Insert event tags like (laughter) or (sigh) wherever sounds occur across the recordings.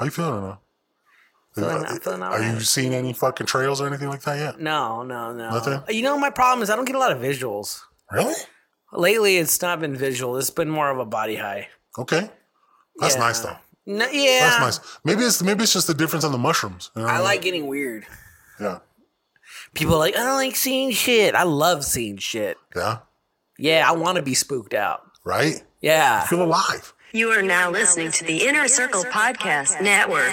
How you feeling now? Feeling- uh, I'm feeling Are you seeing any fucking trails or anything like that yet? No, no, no. Nothing? You know, my problem is I don't get a lot of visuals. Really? Lately, it's not been visual. It's been more of a body high. Okay. That's Yeah. nice though. No, yeah. That's nice. Maybe it's maybe it's just the difference on the mushrooms. you know I mean? like getting weird. Yeah. People are like, I don't like seeing shit. I love seeing shit. Yeah. Yeah, I want to be spooked out. Right? Yeah. Feel alive. You are now listening to the Inner Circle Podcast Network.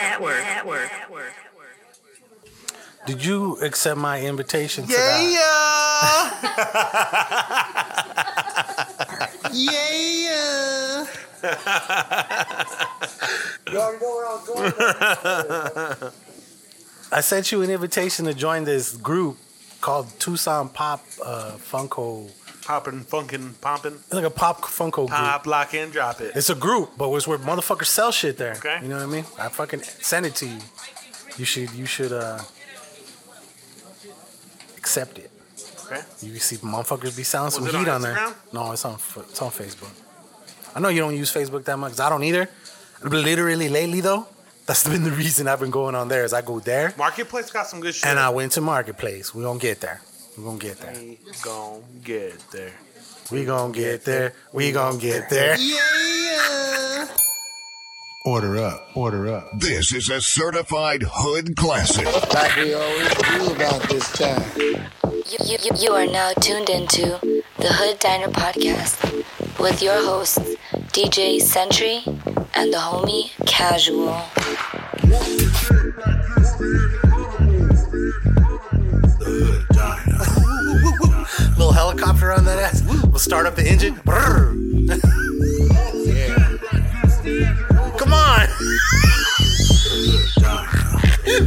Did you accept my invitation to Yeah. that? yeah. (laughs) (laughs) I sent you an invitation to join this group called Tucson Pop uh, Funko. Popping, funkin', popping, It's like a pop Funko group. pop, lock in, drop it. It's a group, but it's where motherfuckers sell shit there. Okay. You know what I mean? I fucking send it to you. You should you should uh accept it. Okay. You see motherfuckers be selling some it on heat on there. No, it's on it's on Facebook. I know you don't use Facebook that much. I don't either. Literally lately though, that's been the reason I've been going on there. Is I go there Marketplace got some good shit. and I went to Marketplace. We gonna get there. We gonna get there. We gon' get there. We gonna get there. We gonna get there. Yeah. Order up, order up. This is a certified hood classic. like we always do about this time. You, you, you- you are now tuned into the Hood Diner Podcast with your hosts, DJ Century and the homie Casual. Helicopter on that ass. We'll start up the engine. Brrr. (laughs) Come on. (laughs)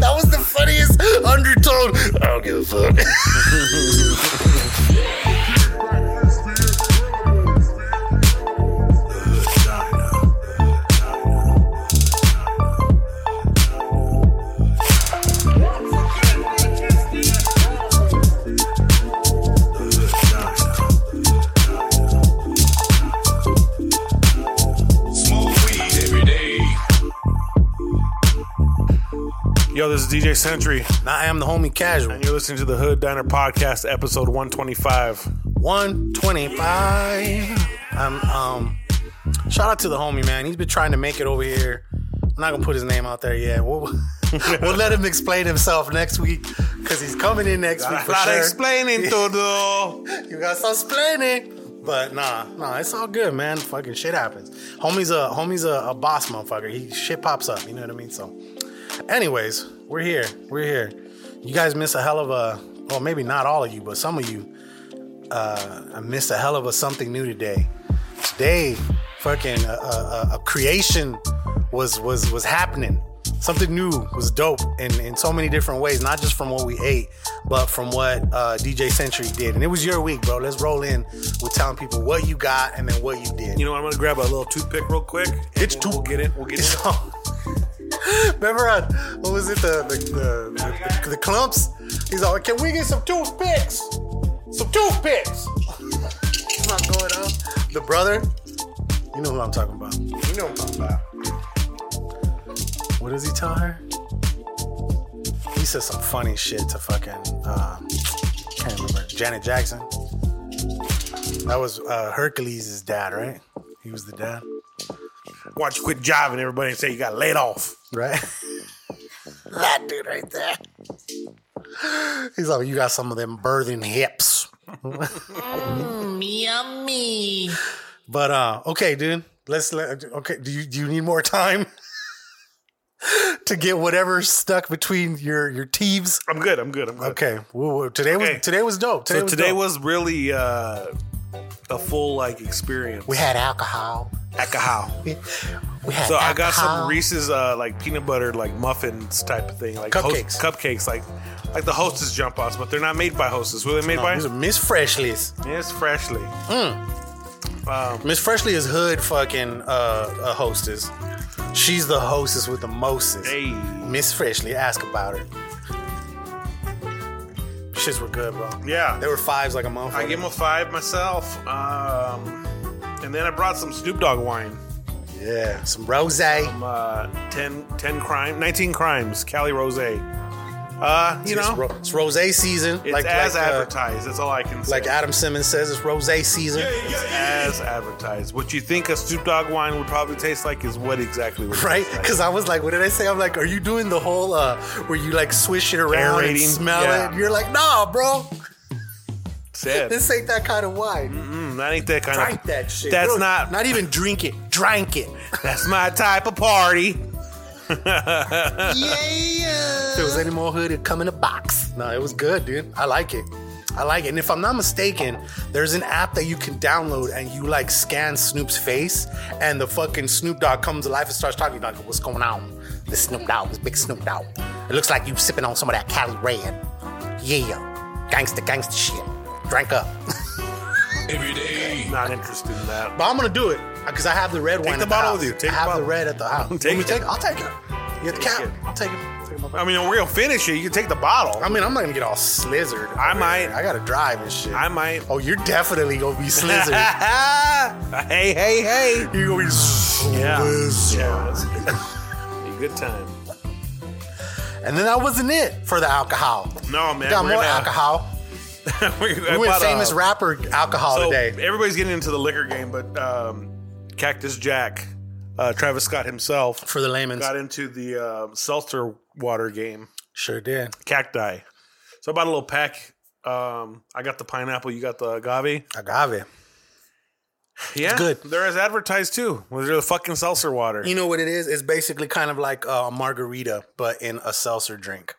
that was the funniest undertone. I don't give a fuck. (laughs) Yo, this is DJ Century, Now I am the homie Casual. and you're listening to the Hood Diner Podcast, episode 125. 125. I'm um shout out to the homie man. He's been trying to make it over here. I'm not gonna put his name out there yet. We'll, (laughs) we'll let him explain himself next week because he's coming in next week for sure. explaining (laughs) todo. You got some explaining. But nah, nah, it's all good, man. Fucking shit happens. Homie's a homie's a, a boss motherfucker. He shit pops up, you know what I mean? So anyways, we're here. We're here. You guys miss a hell of a well, maybe not all of you, but some of you uh I missed a hell of a something new today. Today, fucking a, a, a creation was was was happening. Something new was dope in, in so many different ways, not just from what we ate, but from what uh, DJ Century did. And it was your week, bro. Let's roll in with telling people what you got and then what you did. You know what? I'm gonna grab a little toothpick real quick. It's then We'll get it. We'll get it. (gasps) Remember, on, what was it? The the, the, the the clumps. He's like, "Can we get some toothpicks? Some toothpicks." (laughs) Not going on. The brother, you know who I'm talking about. You know what I'm talking about. What does he tell her? He says some funny shit to fucking uh, can't remember Janet Jackson. That was uh, Hercules' dad, right? He was the dad, Watch you quit jiving everybody and say you got laid off. right? (laughs) that dude right there. He's like, you got some of them birthing hips. Yummy. But uh, okay, dude. Let's let. Okay, do you do you need more time (laughs) to get whatever stuck between your your teeves? I'm good. I'm good. I'm good. Okay, woo, woo. today Okay. was today was dope. Today So was today dope. was really uh, a full like experience. we had alcohol. Alcohol. We, we had So I got some. Reese's uh, like peanut butter like muffins type of thing, like Cupcakes. Host, cupcakes, like like the Hostess jump offs, but they're not made by Hostess. Who are they made No, by? these are Miss Freshley's. Yes, Freshley. Miss Freshley is hood fucking uh, a hostess. She's the hostess with the mostest. Hey, Miss Freshley, ask about her. Shits were good, bro. yeah. They were fives like a motherfucker. I gave him a five myself, um, and then I brought some Snoop Dogg wine. Yeah, some rose. Um, uh, 10, 10 crime, 19 crimes, Cali Rose. Uh, you know, ro- it's rose season. it's like as like, uh, advertised. That's all I can say. like Adam Simmons says, it's rose season. It's as advertised. What you think a Snoop Dogg wine would probably taste like is what exactly would Right? taste like. Because I was like, what did I say? I'm like, are you doing the whole uh where you like swish it around and Aerating? smell Yeah. it? You're like, nah, bro, Said. this ain't that kind of wine. Mm, that ain't that kind of Drink of. that shit. That's Bro, not. Not even drink it. Drank it. That's my type of party. Yeah. If there was any more hood, it'd come in a box. No, it was good, dude. I like it. I like it. And if I'm not mistaken, there's an app that you can download and you like scan Snoop's face and the fucking Snoop Dogg comes to life and starts talking like, what's going on? This Snoop Dogg, this big Snoop Dogg. It looks like you sipping on some of that Cali Red. Yeah. Gangsta, gangsta shit. Drank up. Every day. Not interested in that. But I'm gonna do it because I have the red one. Take wine. the at bottle house. with you. Take I the have the bottle. red at the house. Take Let me it. I'll take it. You get the cap. it. I'll take it. Take my. I mean, we're gonna finish it. You can take the bottle. I mean, I'm not gonna get all slizzard. I might. here. I gotta drive and shit. I might. oh, you're definitely gonna be slizzard. (laughs) hey, hey, hey. you're gonna be Yeah. slizzard. Yeah, that's good. Be (laughs) a good time. And then that wasn't it for the alcohol. No, man. Got we're more gonna- alcohol. We (laughs) We went famous rapper alcohol So today. everybody's getting into the liquor game, but um, Cactus Jack, uh, Travis Scott himself, For the layman's. got into the uh, seltzer water game. Sure did. Cacti. So I bought a little pack. Um, I got the pineapple. You got the agave. Agave. Yeah, good. They're as advertised too. They're the fucking seltzer water. You know what it is? It's basically kind of like uh, a margarita, but in a seltzer drink.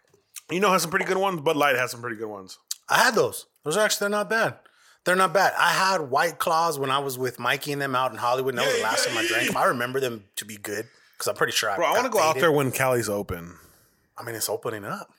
You know, has some pretty good ones. Bud Light has some pretty good ones. I had those. Those are actually they're not bad. They're not bad. I had White Claws when I was with Mikey and them out in Hollywood. And that was the last time I drank them. I remember them to be good because I'm pretty sure I. Bro, I want to go out there when Cali's open. I mean, it's opening up.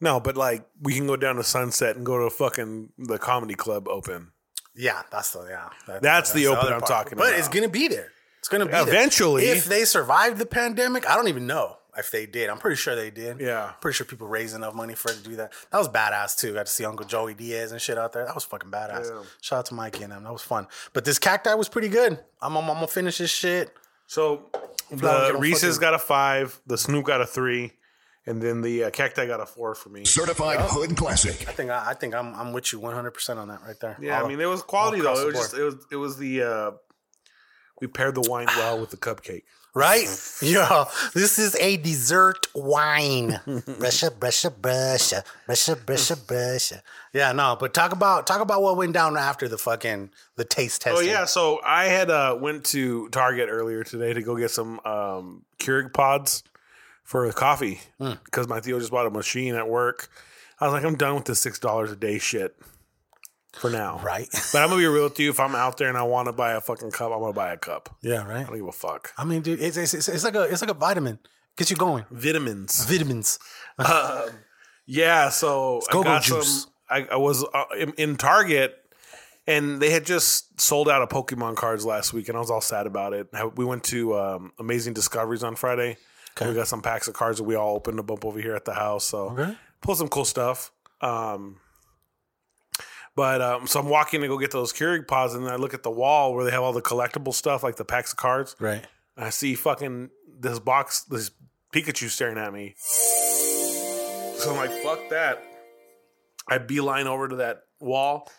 No, but like we can go down to Sunset and go to fucking the comedy club open. Yeah, that's the yeah. that- That's the open I'm part. talking but about. But it's gonna be there. It's gonna be there. Eventually. If they survived the pandemic, I don't even know if they did. I'm pretty sure they did. Yeah. pretty sure people raised enough money for it to do that. That was badass too. Got to see Uncle Joey Diaz and shit out there. That was fucking badass. Yeah. Shout out to Mikey and them. That was fun. But this cacti was pretty good. I'm, I'm, I'm gonna finish this shit. So the gonna Reese's fucking- got a five, the Snoop got a three, and then the uh, Cacti got a four for me. Certified Hood Classic. I think I, I think I'm I'm with you 100 percent on that right there. Yeah, All- I mean it was quality though. It was just it was it was the uh, we paired the wine well with the cupcake. Right? (laughs) Yo, this is a dessert wine. brusha, brusha, brusha, brusha, brusha, brusha. Yeah, no, but talk about talk about what went down after the fucking the taste test. Oh yeah, so I had uh went to Target earlier today to go get some um Keurig pods for coffee Hmm. because my Theo just bought a machine at work. I was like, I'm done with the six dollars a day shit for now. right. (laughs) But I'm gonna be real with you. If I'm out there and I want to buy a fucking cup, I'm gonna buy a cup. yeah, Right. I don't give a fuck. I mean, dude, it's, it's, it's, it's like a it's like a vitamin. Gets you going. Vitamins. Vitamins. (laughs) Yeah, so I got juice. some. I, I was uh, in, in Target, and they had just sold out of Pokemon cards last week, and I was all sad about it. We went to um, Amazing Discoveries on Friday. We got some packs of cards that we all opened a bump over here at the house. So Okay. pulled some cool stuff. Um, but um, so I'm walking to go get those Keurig pods, and I look at the wall where they have all the collectible stuff, like the packs of cards. Right. I see fucking this box, this Pikachu staring at me. So I'm like, fuck that. I beeline over to that wall.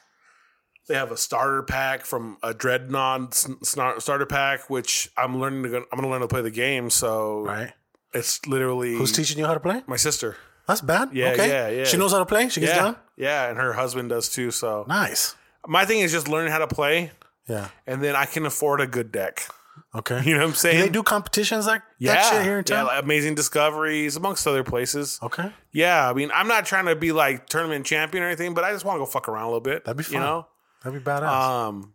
They have a starter pack from a Dreadnought starter pack, which I'm learning to go, I'm gonna learn to play the game. So Right. it's literally Who's teaching you how to play? my sister. That's bad. Yeah, okay. yeah, yeah. She knows how to play. She gets yeah, down. yeah, and her husband does too. So Nice. my thing is just learning how to play, Yeah. and then I can afford a good deck. Okay. (laughs) You know what I'm Do saying? they do competitions like yeah, that shit here in yeah, town? like Amazing Discoveries, amongst other places. okay. Yeah, I mean, I'm not trying to be like tournament champion or anything, but I just want to go fuck around a little bit. That'd be You fun. know? That'd be badass. Um,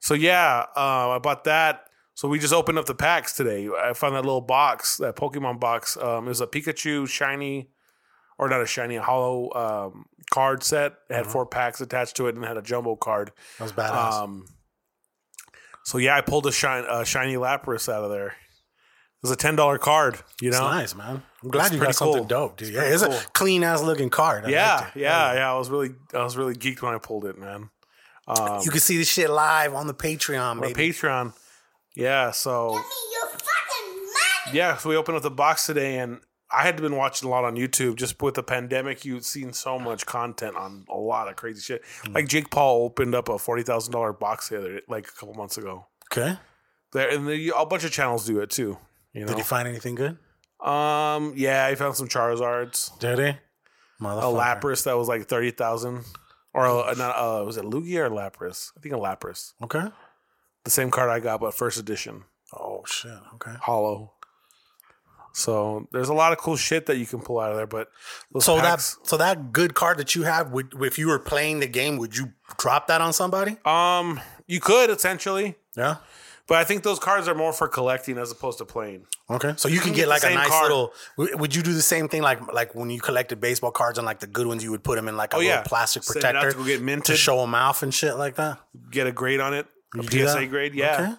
so yeah, uh, I bought that. So we just opened up the packs today. I found that little box, that Pokemon box. Um, it was a Pikachu shiny, or not a shiny, a hollow um, card set. It had four packs attached to it and had a jumbo card. that was badass. Um, so yeah, I pulled a shine, uh, shiny Lapras out of there. It was a ten dollar card. You know, It's know, nice, man. I'm glad It's you got pretty something cool. dope, dude. It's yeah, it's cool. a clean ass looking card. I yeah, liked it. yeah, yeah. I was really, I was really geeked when I pulled it, man. Um, You can see this shit live on the Patreon, baby. Patreon. Yeah, so yeah, so we opened up the box today, and I had been watching a lot on YouTube. Just with the pandemic, you've seen so much content on a lot of crazy shit. Hmm. Like Jake Paul opened up a forty thousand dollar box the other like a couple months ago. Okay. There and the, a bunch of channels do it too. You know, Did you find anything good? um, yeah, I found some Charizards, Did he? a. Lapras that was like thirty thousand, or a, not, uh, was it Lugia or Lapras? I think a Lapras, Okay. the same card I got, but first edition, Oh shit. Okay. hollow. So there's a lot of cool shit that you can pull out of there, but So packs, that so that good card that you have, would if you were playing the game, would you drop that on somebody? um, you could essentially, Yeah. but I think those cards are more for collecting as opposed to playing. Okay. So you can get like a nice card. little. Would you do the same thing like like when you collected baseball cards and like the good ones, you would put them in like a Oh, little yeah. plastic Send protector to get minted to show them off and shit like that. Get a grade on it, a You do PSA that? grade, yeah. Okay.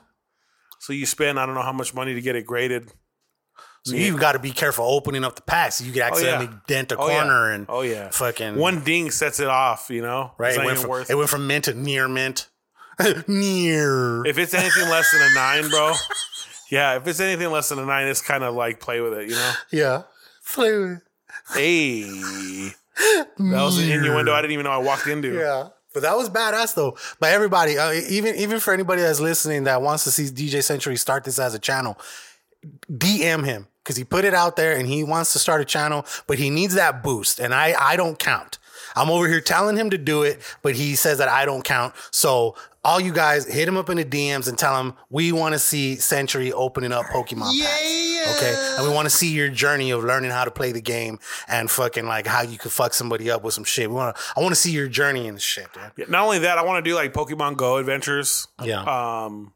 So you spend I don't know how much money to get it graded. So you've got to be careful opening up the packs. You could accidentally dent a Oh, yeah. corner and Oh yeah, fucking one ding sets it off. You know, right. It went, from, it went from mint to near mint. (laughs) near. If it's anything less than a nine, bro. Yeah, if it's anything less than a nine, it's kind of like play with it, you know. yeah. Play with. Hey, that was an innuendo I didn't even know I walked into. Yeah. But that was badass though. But everybody, uh, even even for anybody that's listening that wants to see DJ Century start this as a channel, DM him because he put it out there and he wants to start a channel, but he needs that boost. And I I don't count. I'm over here telling him to do it, but he says that I don't count. So all you guys hit him up in the DMs and tell him we want to see Century opening up Pokemon packs. Okay. And we want to see your journey of learning how to play the game and fucking like how you could fuck somebody up with some shit. We want to I want to see your journey in the shit, dude. Yeah, Not only that, I want to do like Pokemon Go adventures. Yeah. Um,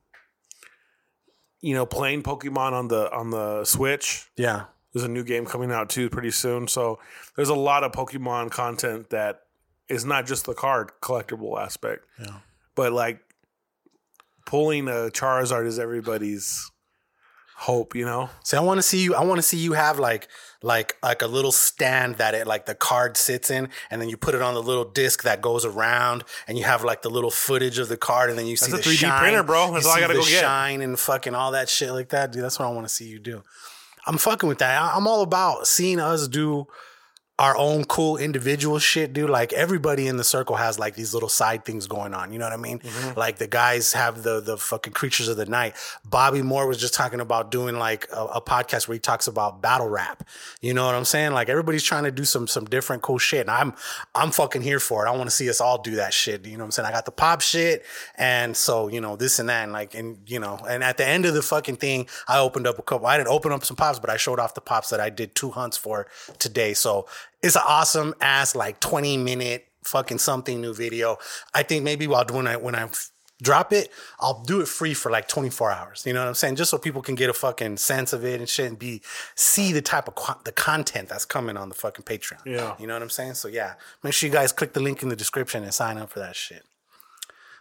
you know, playing Pokemon on the on the Switch. yeah. There's a new game coming out too pretty soon. So there's a lot of Pokemon content that is not just the card collectible aspect. Yeah. But like pulling a Charizard is everybody's hope, you know? See, I want to see you. I want to see you have like, like, like a little stand that it like the card sits in, and then you put it on the little disc that goes around, and you have like the little footage of the card, and then you see That's the a 3D shine. printer, bro. That's all I gotta the go get. Shine and fucking all that shit like that, dude. That's what I want to see you do. I'm fucking with that. I'm all about seeing us do our own cool individual shit, dude. Like everybody in the circle has like these little side things going on. You know what I mean? Mm-hmm. Like the guys have the the fucking creatures of the night. Bobby Moore was just talking about doing like a, a podcast where he talks about battle rap. You know what I'm saying? Like everybody's trying to do some some different cool shit. And I'm I'm fucking here for it. I want to see us all do that shit. You know what I'm saying? I got the pop shit, and so you know this and that, and like and you know, and at the end of the fucking thing, I opened up a couple. I didn't open up some pops, but I showed off the pops that I did two hunts for today. So it's an awesome ass like 20 minute fucking something new video. I think maybe while when I when I drop it, I'll do it free for like 24 hours. You know what I'm saying? Just so people can get a fucking sense of it and shit and be see the type of qu- the content that's coming on the fucking Patreon. Yeah. You know what I'm saying? So yeah, make sure you guys click the link in the description and sign up for that shit.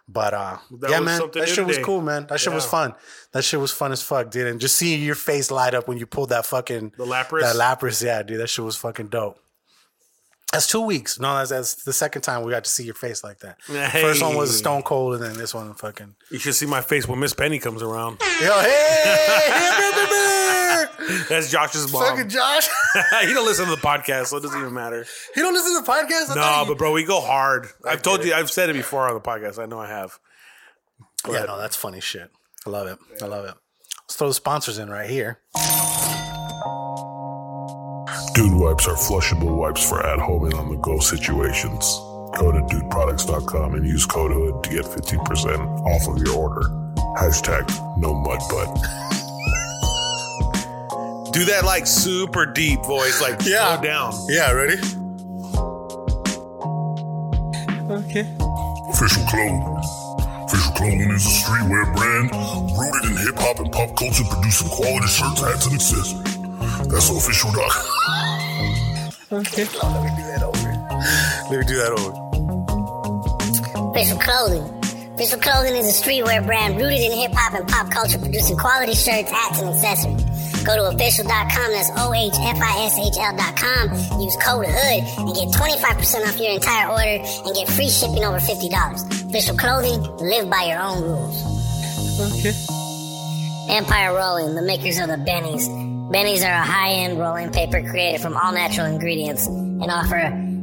But uh That yeah, man, that shit was cool, man. That shit was fun. That shit was fun as fuck, dude. And just seeing your face light up when you pulled that fucking The Lapras? that Lapras, yeah, dude. That shit was fucking dope. That's two weeks. No, that's, that's the second time we got to see your face like that. First one was Stone Cold, and then this one fucking. You should see my face when Miss Penny comes around. Yo, hey, (laughs) That's Josh's mom. fucking Josh. (laughs) he don't listen to the podcast, so it doesn't even matter. he don't listen to the podcast. I No, he- but bro, we go hard. I've told you, I've said it before on the podcast. I know I have. yeah, no, that's funny shit. I love it. I love it. Let's throw the sponsors in right here. Dude wipes are flushable wipes for at home and on the go situations. Go to dudeproducts.com and use code HOOD to get 15% off of your order. Hashtag no mud butt. Do that like super deep voice, like Yeah. slow down. Yeah, ready? Okay. Ohfishl Clothing. Ohfishl Clothing is a streetwear brand rooted in hip hop and pop culture, producing quality shirts, hats, and accessories. That's ohfishl.com. Let me do that over. Let me do that over. Ohfishl Clothing. Ohfishl Clothing is a streetwear brand rooted in hip hop and pop culture, producing quality shirts, hats, and accessories. Go to ohfishl.com, that's O-H-F-I-S-H-L.com. Use code HOOD and get 25% off your entire order and get free shipping over $50. Ohfishl Clothing, live by your own rules. Okay. Empire Rolling, the makers of the Bennys. Bennys are a high-end rolling paper created from all natural ingredients and offer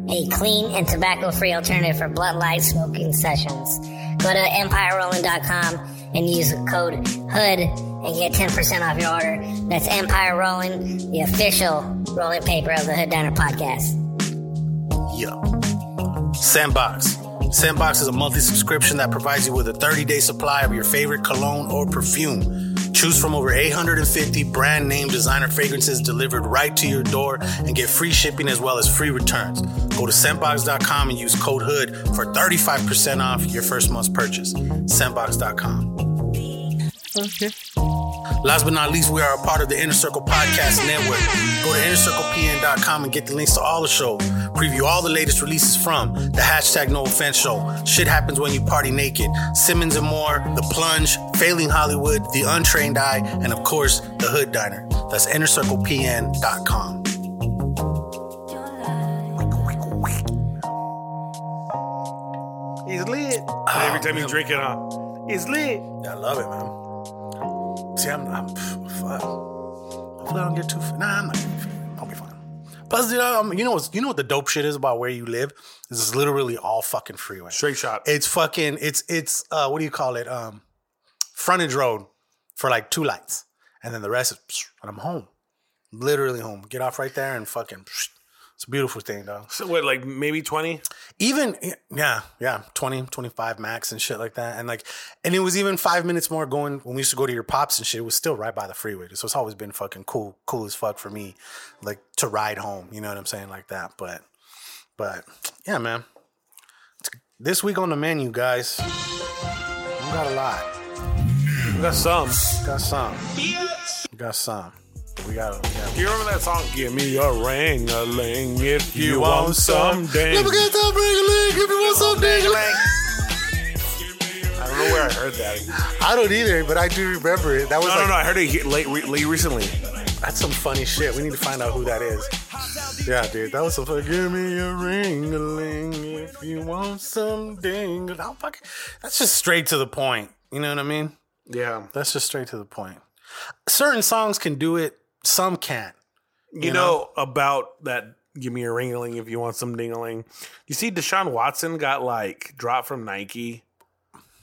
a clean and tobacco-free alternative for blunt light smoking sessions. Go to EmpireRolling.com and use code HOOD and get 10% off your order. That's Empire Rolling, the official rolling paper of the Hood Diner podcast. Yeah. Scentbox. Scentbox is a monthly subscription that provides you with a 30 day supply of your favorite cologne or perfume. Choose from over 850 brand name designer fragrances delivered right to your door and get free shipping as well as free returns. Go to scentbox.com and use code HOOD for 35% off your first month's purchase. Scentbox.com. Last but not least, we are a part of the Inner Circle Podcast Network. Go to innercirclepn.com and get the links to all the shows. Preview all the latest releases from the hashtag No Offense Show, Shit Happens When You Party Naked, Simmons and More, The Plunge, Failing Hollywood, The Untrained Eye, and of course, The Hood Diner. That's innercirclepn.com. He's lit. Every time you drink it, huh? He's lit. Yeah, I love it, man. See, I'm, I'm fuck. Hopefully, I don't get too. Nah, I'm not. gonna- I'll be fine. Plus, you know, um, you know what's, you know what the dope shit is about where you live? This is literally all fucking freeway. Straight shot. It's fucking. It's it's uh, what do you call it? Um, frontage road for like two lights, and then the rest is psh, and I'm home. Literally home. Get off right there and fucking. psh. It's a beautiful thing, dog. So what, like maybe 20? Even yeah, yeah, 20, 25 max and shit like that. And like and it was even five minutes more going when we used to go to your pops and shit, it was still right by the freeway. So it's always been fucking cool, cool as fuck for me, like to ride home. You know what I'm saying? Like that. But but yeah, man. This week on the menu, guys. We got a lot. We got some. Got some. We got some. We got, Do you remember that song? Give me a ring a ling if you, want some ding. Let me get that ring a ling if you want some ding I don't know where I heard that. I don't either, but I do remember it. That was No, like no, no. I heard it late, re- late recently. That's some funny shit. We need to find out who that is. Yeah, dude, that was some fun. Give me a ring a ling if you want some ding. That's just straight to the point. You know what I mean? Yeah. That's just straight to the point. Certain songs can do it, some can't. You, know, about that give me a ring-a-ling if you want some ding-a-ling. You see Deshaun Watson got like dropped from Nike.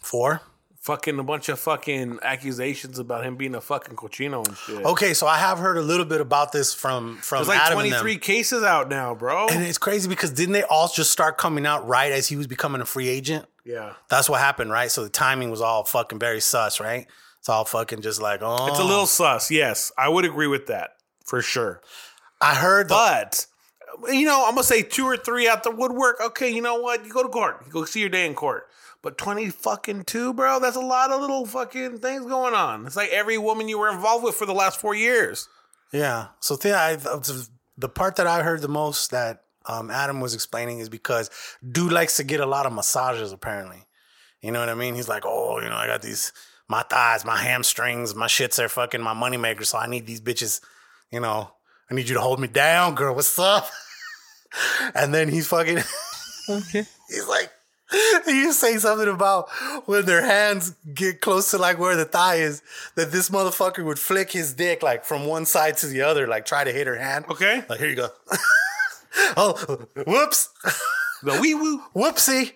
For? Fucking a bunch of fucking accusations about him being a fucking cochino and shit. Okay, so I have heard a little bit about this from from There's like them. 23 cases out now, bro. And it's crazy because didn't they all just start coming out right as he was becoming a free agent? Yeah. That's what happened, right? So the timing was all fucking very sus, right? It's all fucking just like, oh. It's a little sus. Yes, I would agree with that for sure. I heard, the- but you know, I'm gonna say two or three out the woodwork. Okay, you know what? You go to court. You go see your day in court. But twenty fucking two, bro. That's a lot of little fucking things going on. It's like every woman you were involved with for the last four years. Yeah. So the, the part that I heard the most that um, Adam was explaining is because dude likes to get a lot of massages. Apparently, you know what I mean. He's like, oh, you know, I got these my thighs, my hamstrings, my shits are fucking my moneymaker. So I need these bitches. You know, I need you to hold me down, girl. What's up? (laughs) and then he's fucking. (laughs) okay. he's like. You say something about when their hands get close to like where the thigh is, that this motherfucker would flick his dick like from one side to the other, like try to hit her hand. Okay. Like here you go. (laughs) oh, whoops. The wee woo. Whoopsie.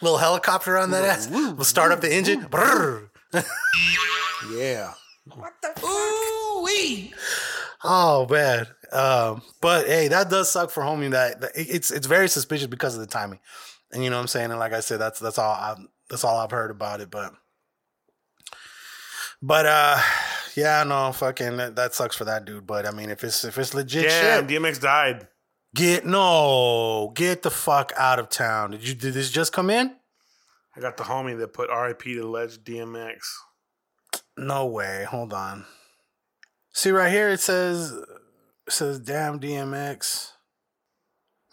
Little helicopter on that ass. We'll start up the engine. Brrr. Yeah. Oh man. Um, but hey, that does suck for homie. That, that- it's it's very suspicious because of the timing. And you know what I'm saying. And like I said, that's that's all I that's all I've heard about it. But but uh, yeah, no, fucking that, that sucks for that dude. But I mean, if it's if it's legit Damn, shit, DMX died. Get no, get the fuck out of town. Did you did this just come in? I got the homie that put RIP to the legend DMX. No way. Hold on. See right here it says it says damn DMX.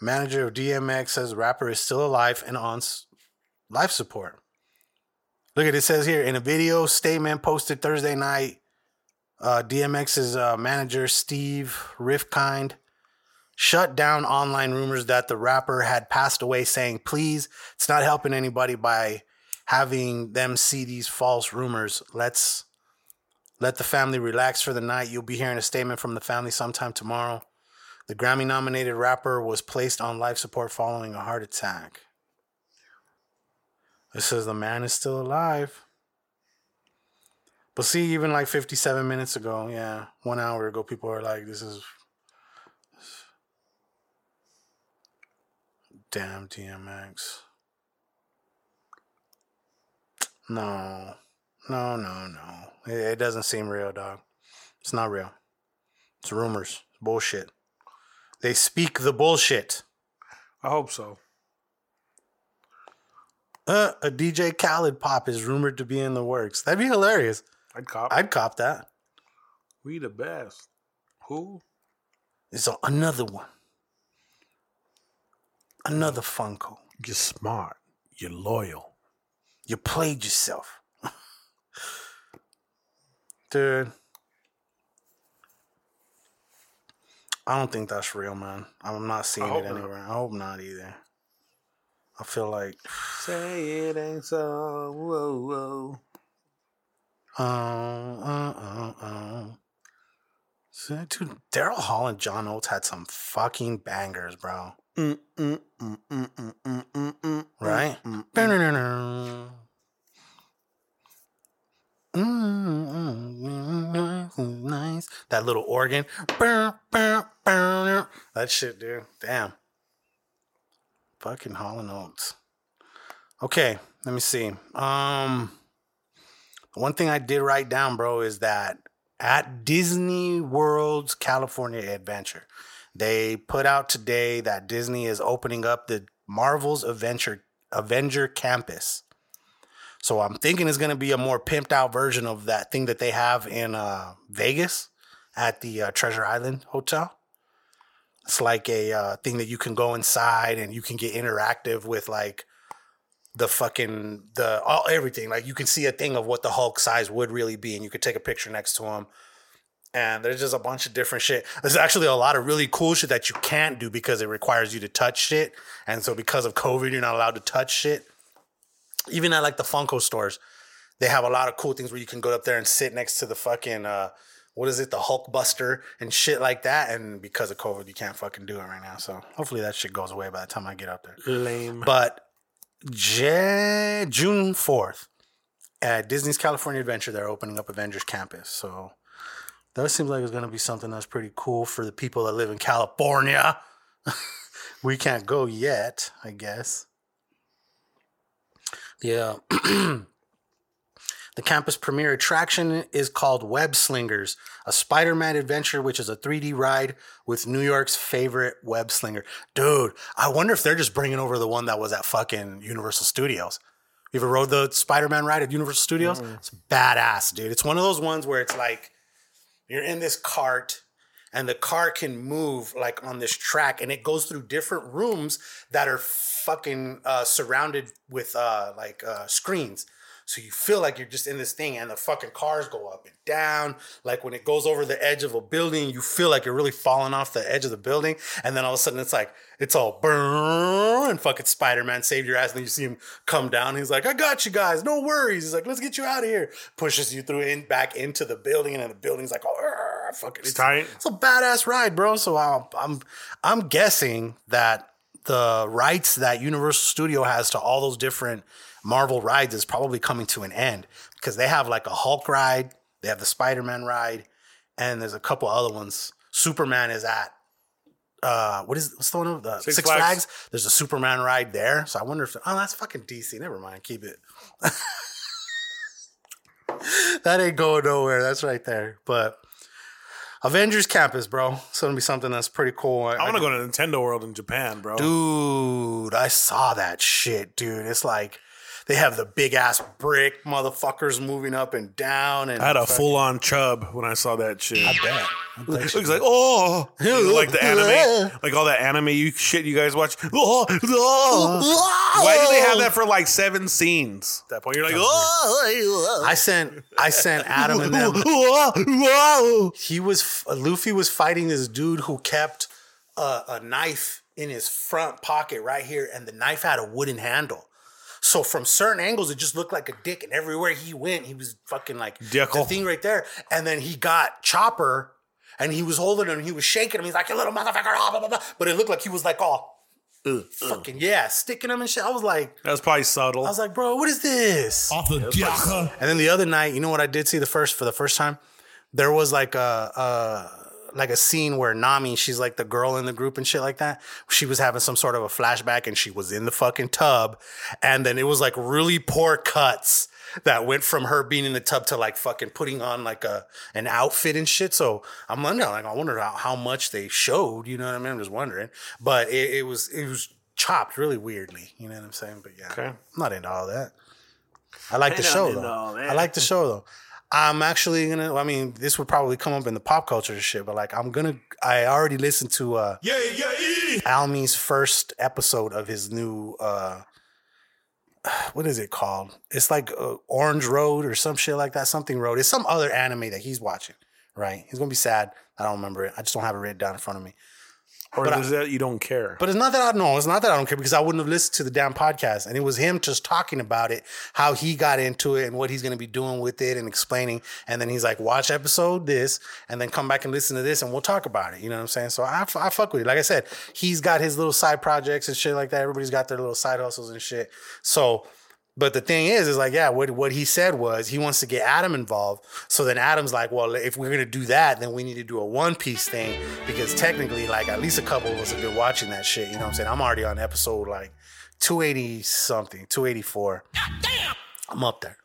Manager of DMX says rapper is still alive and on life support. Look at it says here in a video statement posted Thursday night. Uh, DMX's uh, manager Steve Rifkind shut down online rumors that the rapper had passed away, saying, "Please, it's not helping anybody by having them see these false rumors. Let's Let the family relax for the night. You'll be hearing a statement from the family sometime tomorrow. The Grammy nominated rapper was placed on life support following a heart attack. It says the man is still alive. But see, even like 57 minutes ago, yeah, one hour ago, people are like, this is. Damn DMX. No, no, no, no. It, it doesn't seem real, dog. It's not real. It's rumors. Bullshit. They speak the bullshit. I hope so. Uh, a DJ Khaled pop is rumored to be in the works. That'd be hilarious. I'd cop. I'd cop that. we the best. Who? It's another one. Another Funko. You're smart. You're loyal. You played yourself. Dude. I don't think that's real, man. I'm not seeing it not. anywhere. I hope not either. I feel like (sighs) Say it ain't so. Whoa, whoa. uh, uh, uh, uh. Dude, Daryl Hall and John Oates had some fucking bangers, bro. Mm, mm, mm, Right? Nice. That little organ. That shit, dude. Damn. Fucking Hall Oates. Okay, let me see. Um, one thing I did write down, bro, is that at Disney World's California Adventure, they put out today that Disney is opening up the Marvel's Adventure Avenger Campus. So I'm thinking it's gonna be a more pimped out version of that thing that they have in uh, Vegas at the uh, Treasure Island Hotel. It's like a uh, thing that you can go inside and you can get interactive with like the fucking the all everything. Like you can see a thing of what the Hulk size would really be, and you could take a picture next to him. And there's just a bunch of different shit. There's actually a lot of really cool shit that you can't do because it requires you to touch shit. And so because of COVID, you're not allowed to touch shit. Even at like the Funko stores, they have a lot of cool things where you can go up there and sit next to the fucking uh what is it, the Hulk Buster and shit like that. And because of COVID, you can't fucking do it right now. So hopefully that shit goes away by the time I get up there. Lame. But J- June 4th at Disney's California Adventure, they're opening up Avengers Campus. So that seems like it's going to be something that's pretty cool for the people that live in California. (laughs) we can't go yet, I guess. Yeah. (clears throat) the campus premiere attraction is called Web Slingers, a Spider Man adventure, which is a 3D ride with New York's favorite web slinger. Dude, I wonder if they're just bringing over the one that was at fucking Universal Studios. You ever rode the Spider Man ride at Universal Studios? Mm. It's badass, dude. It's one of those ones where it's like you're in this cart and the car can move like on this track and it goes through different rooms that are fucking uh, surrounded with uh, like uh, screens. So you feel like you're just in this thing and the fucking cars go up and down. Like when it goes over the edge of a building, you feel like you're really falling off the edge of the building. And then all of a sudden it's like, it's all burn and fucking Spider-Man saved your ass. And then you see him come down. He's like, I got you guys. No worries. He's like, let's get you out of here. Pushes you through in back into the building. And the building's like, oh, fucking. It's, tight. it's a badass ride, bro. So I'm, I'm, I'm guessing that the rights that Universal Studio has to all those different Marvel rides is probably coming to an end because they have like a Hulk ride, they have the Spider Man ride, and there's a couple other ones. Superman is at uh what is what's the one of the Six, Six Flags. Flags. There's a Superman ride there, so I wonder if oh that's fucking DC. Never mind, keep it. (laughs) that ain't going nowhere. That's right there, but. Avengers Campus, bro. It's gonna be something that's pretty cool. I want to go to Nintendo World in Japan, bro. Dude, I saw that shit, dude. It's like they have the big ass brick motherfuckers moving up and down. And I had a full on chub when I saw that shit. I bet. I bet It looks like oh, You know, like the anime, (laughs) like all that anime you shit you guys watch. (laughs) Oh, oh. Why do they have that for like seven scenes? At that point, you're like, oh, I sent I sent Adam and them. (laughs) He was Luffy was fighting this dude who kept a, a knife in his front pocket right here, and the knife had a wooden handle. So from certain angles, it just looked like a dick, and everywhere he went, he was fucking like the thing right there. And then he got Chopper, and he was holding him, and he was shaking him. He's like, "You little motherfucker!" Blah, blah, blah, blah. But it looked like he was like all uh, uh. fucking yeah, sticking him and shit. I was like, That was probably subtle. I was like, bro, what is this? Off the jacker. And then the other night, you know what I did see the first for the first time? There was like a, a like a scene where Nami, she's like the girl in the group and shit like that. She was having some sort of a flashback and she was in the fucking tub. And then it was like really poor cuts that went from her being in the tub to like fucking putting on like a an outfit and shit. So I'm wondering, like, I wonder how, how much they showed. You know what I mean? I'm just wondering. But it, it was it was chopped really weirdly. You know what I'm saying? But yeah, Okay. I'm not into all that. I like the show though. I like the show though. I'm actually gonna. I mean, this would probably come up in the pop culture shit, but like, I'm gonna. I already listened to uh, Yeah, yeah, Almi's first episode of his new. uh What is it called? It's like uh, Orange Road or some shit like that. Something Road. It's some other anime that he's watching. Right? He's gonna be sad. I don't remember it. I just don't have it written down in front of me. Or but I- is that you don't care? But it's not that I know. It's not that I don't care because I wouldn't have listened to the damn podcast. And it was him just talking about it, how he got into it and what he's going to be doing with it and explaining. And then he's like, watch episode this and then come back and listen to this and we'll talk about it. You know what I'm saying? So I, I fuck with it. Like I said, he's got his little side projects and shit like that. Everybody's got their little side hustles and shit. So, but the thing is, is like, yeah, what, what he said was he wants to get Adam involved. So then Adam's like, well, if we're going to do that, then we need to do a One Piece thing because technically, like, at least a couple of us have been watching that shit. You know what I'm saying? I'm already on episode like 280 something, 284. Damn. I'm up there.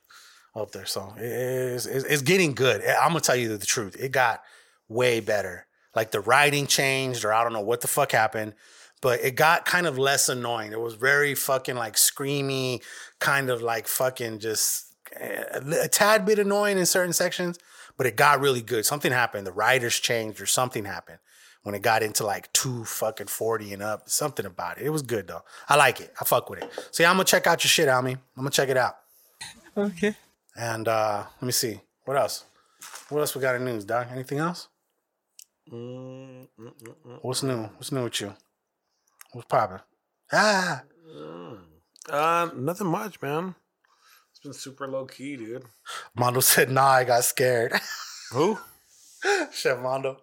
Up there. So it's, it's, it's getting good. I'm going to tell you the truth. It got way better. Like the writing changed, or I don't know what the fuck happened, but it got kind of less annoying. It was very fucking like screamy, kind of like fucking just eh, a tad bit annoying in certain sections, but it got really good. Something happened. The writers changed, or something happened when it got into like two fucking 40 and up. Something about it. It was good though. I like it. I fuck with it. So yeah, I'm gonna check out your shit, Almy. I'm gonna check it out. Okay. And uh let me see. What else? What else we got in news, Doc? Anything else? mm What's new? What's new with you? What's popping? Ah, Uh, nothing much, man. It's been super low key, dude. Mondo (laughs) said, "Nah, I got scared." Who? (laughs) Chef Mondo.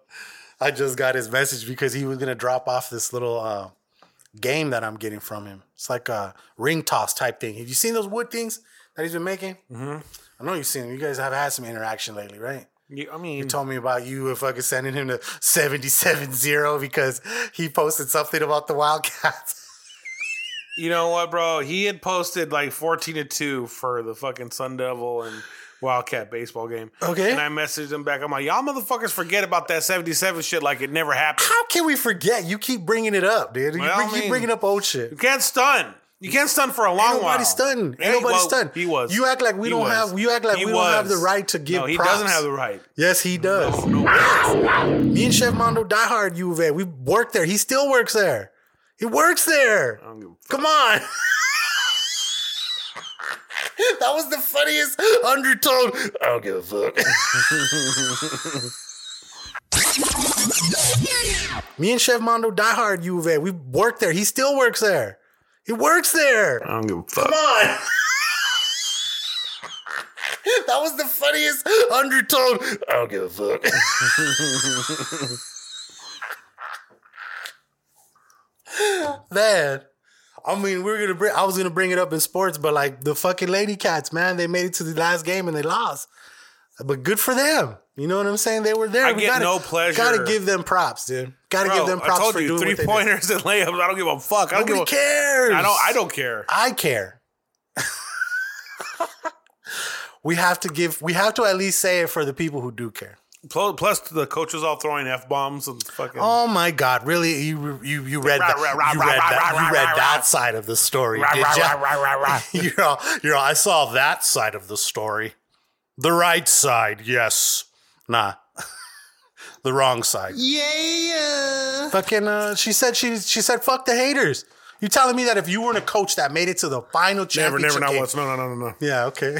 I just got his message because he was gonna drop off this little uh, game that I'm getting from him. It's like a ring toss type thing. Have you seen those wood things that he's been making? Mm-hmm. I know you've seen them. You guys have had some interaction lately, right? You, I mean, You told me about you fucking sending him to 77-0 because he posted something about the Wildcats. (laughs) you know what, bro? He had posted like fourteen to two for the fucking Sun Devil and Wildcat baseball game. Okay. and I messaged him back. I'm like, y'all motherfuckers forget about that '77 shit like it never happened. How can we forget? You keep bringing it up, dude. You Well, bring- I keep mean- bringing up old shit. You can't stun. You can't stun for a long Ain't while. nobody stunning. Ain't nobody well, stunning. He was. You act like we He don't was. have. You act like He we don't have the right to give. No, he props. doesn't have the right. Yes, he does. No, no. Me and Chef Mondo die hard of We worked there. He still works there. He works there. I don't give a fuck. Come on. (laughs) that was the funniest undertone. I don't give a fuck. (laughs) Me and Chef Mondo die hard of We worked there. He still works there. He works there. I don't give a fuck. Come on. (laughs) that was the funniest undertone. I don't give a fuck. (laughs) man. I mean, we are gonna bring. I was gonna bring it up in sports, but like the fucking Lady Cats, man, they made it to the last game and they lost. But good for them. You know what I'm saying? They were there. I We get gotta, no pleasure. Gotta give them props, dude. Gotta Bro, give them props I told for you doing three what they did. pointers and layups. I don't give a fuck. I don't Nobody give a, cares. I don't. I don't care. I care. (laughs) we have to give. We have to at least say it for the people who do care. Plus, plus the coaches all throwing f bombs and fucking. Oh my God! Really? You you you read that? You read that? You read that side of the story? Did rah. (laughs) You're all, you're all, I saw that side of the story. The right side, yes. Nah. (laughs) the wrong side. Yeah. Fucking uh, she said she she said fuck the haters. You telling me that if you weren't a coach that made it to the final never, championship never, never, not game- once. No, no, no, no, no. Yeah, okay.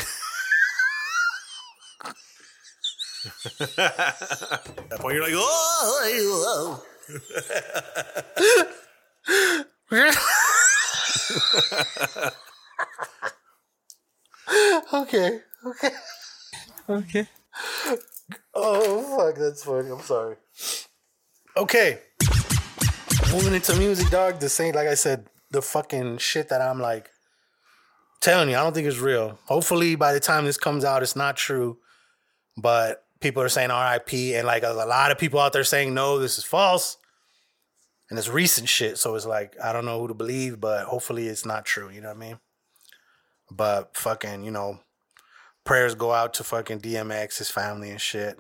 At (laughs) that point, you're like, oh, (laughs) okay. Okay. Okay. Oh fuck, that's funny. I'm sorry. Okay. Moving into music, dog. This ain't like I said, the fucking shit that I'm like telling you, I don't think it's real. Hopefully by the time this comes out, it's not true. But people are saying RIP, and like a, a lot of people out there saying no, this is false. And it's recent shit, so it's like I don't know who to believe, but hopefully it's not true. You know what I mean? But fucking, you know, prayers go out to fucking DMX, his family and shit.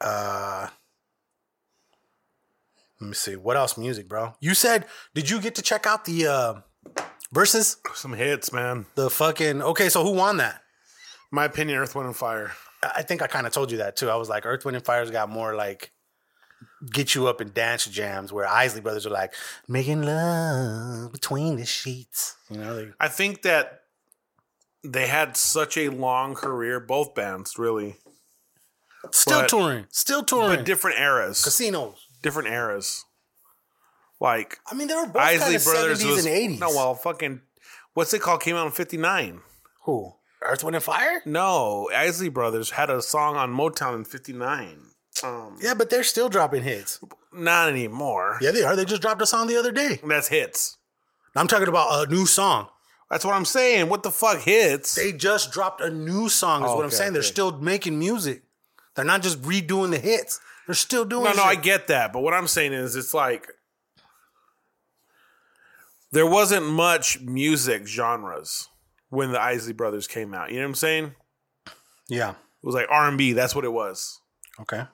Uh let me see. What else music, bro? You said did you get to check out the uh verses? Some hits, man. The fucking Okay, so who won that? My opinion, Earth, Wind, and Fire. I think I kind of told you that too. I was like, Earth, Wind, and Fire's got more like get you up in dance jams, where Isley Brothers are like making love between the sheets. You know, they, I think that they had such a long career, both bands, really. still But- touring, still touring. But different eras. Casinos. Different eras. Like I mean, they were both Isley kind of Brothers seventies was and eighties. no, well, fucking what's it called? Came out in '59. who? Earth, Wind, and Fire? No, Isley Brothers had a song on Motown in '59. Um, Yeah, but they're still dropping hits. not anymore. Yeah, they are. They just dropped a song the other day. That's hits. I'm talking about a new song. That's what I'm saying. What the fuck hits? They just dropped a new song. Is Oh, what I'm okay, saying. They're still making music. They're not just redoing the hits. They're still doing. No, no, I get that. But what I'm saying is, it's like there wasn't much music genres when the Isley Brothers came out. You know what I'm saying? Yeah. It was like R&B. That's what it was. Okay.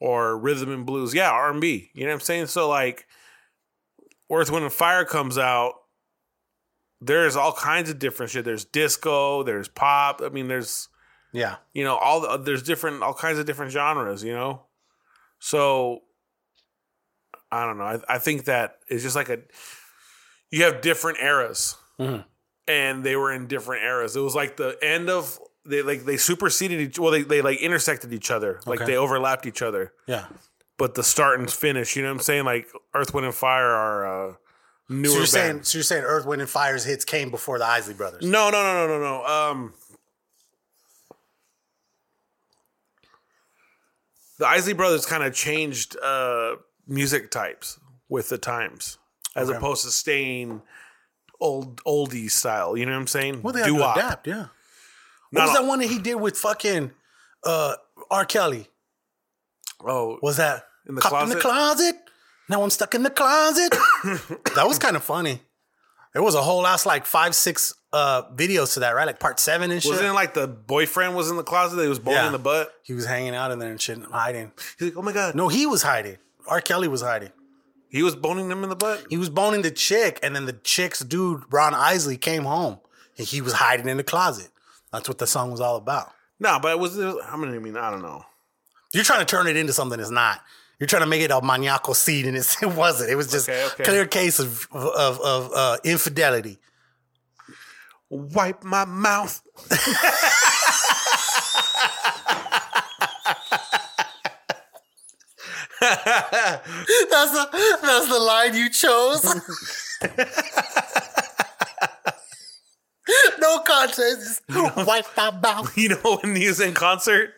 Or rhythm and blues. Yeah, R&B. You know what I'm saying? So like, Earth, Wind, and Fire comes out. There's all kinds of different shit. There's disco. There's pop. I mean, there's Yeah. you know all the, there's different all kinds of different genres you know so i don't know i, I think that it's just like a you have different eras Mhm. and they were in different eras it was like the end of they like they superseded each well they, they like intersected each other like Okay. they overlapped each other Yeah. but the start and finish you know what i'm saying like earth wind and fire are uh newer So you're saying bands. so you're saying Earth, Wind, and Fire's hits came before the Isley Brothers. No, no, no, no, no, no. Um, the Isley Brothers kind of changed uh, music types with the times, as Okay. opposed to staying old oldie style. You know what I'm saying? Well, they had to Doo-wop. adapt. Yeah. What was that one that he did with fucking uh, R. Kelly? Oh, Was that In the Cupped in the closet? closet? Now I'm stuck in the closet. (coughs) that was kind of funny. There was a whole ass like five, six uh videos to that, right? Like part seven and shit. wasn't it like the boyfriend was in the closet? They was boning Yeah. the butt. he was hanging out in there and shit, hiding. He's like, oh my god, No, he was hiding. R. Kelly was hiding. he was boning them in the butt. He was boning the chick, and then the chick's dude, Ron Isley, came home, and he was hiding in the closet. That's what the song was all about. No, but it was. I mean, I mean, I don't know. You're trying to turn it into something it's not. You're trying to make it a maniacal seed, and it's, (laughs) it wasn't. It was just Okay, okay. clear case of of, of uh, infidelity. Wipe my mouth. (laughs) That's the that's the line you chose. (laughs) (laughs) no. Just (laughs) wipe my mouth. (laughs) You know when he was in concert,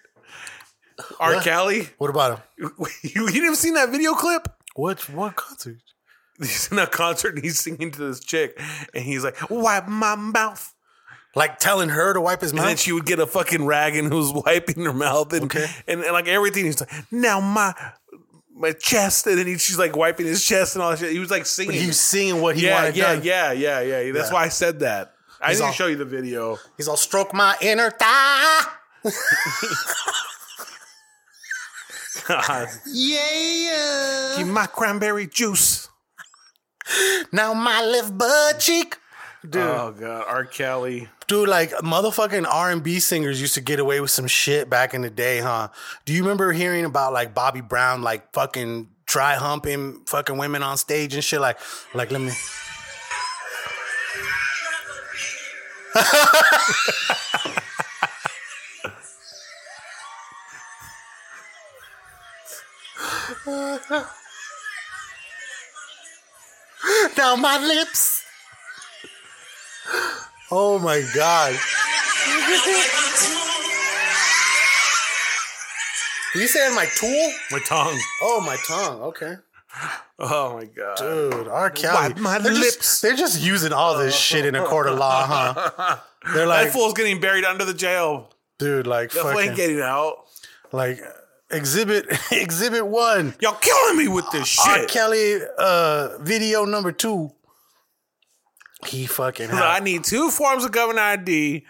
R. What? Kelly. What about him? You, you never seen that video clip? What what concert? He's in a concert and he's singing to this chick, and he's like, "Wipe my mouth," Like telling her to wipe his mouth. and then she would get a fucking rag and was wiping her mouth, and Okay. and, and like everything. He's like, "Now my my chest," and then he, she's like wiping his chest and all that shit. He was like singing. He was singing what he yeah, wanted yeah, done. yeah, yeah, yeah. That's Yeah. why I said that. I He's didn't all- show you the video. He's all stroke my inner thigh. God. (laughs) Yeah. Give my cranberry juice. Now my left butt cheek. Dude. Oh god, R. Kelly. Dude, like motherfucking R and B singers used to get away with some shit back in the day, huh? Do you remember hearing about like Bobby Brown, like fucking try humping fucking women on stage and shit? Like, like let me. (laughs) now my lips. Oh my god. you saying my tool? My tongue. Oh, my tongue. Okay. Oh my god. Dude, R. Kelly. Wipe my they're lips. Just, they're just using all this shit in a court of law, huh? (laughs) They're like, that fool's getting buried under the jail. dude, like fool ain't fucking, getting out. like exhibit, (laughs) exhibit one. Y'all killing me with this R. shit. Kelly, uh, video number two. He fucking I need two forms of government ID.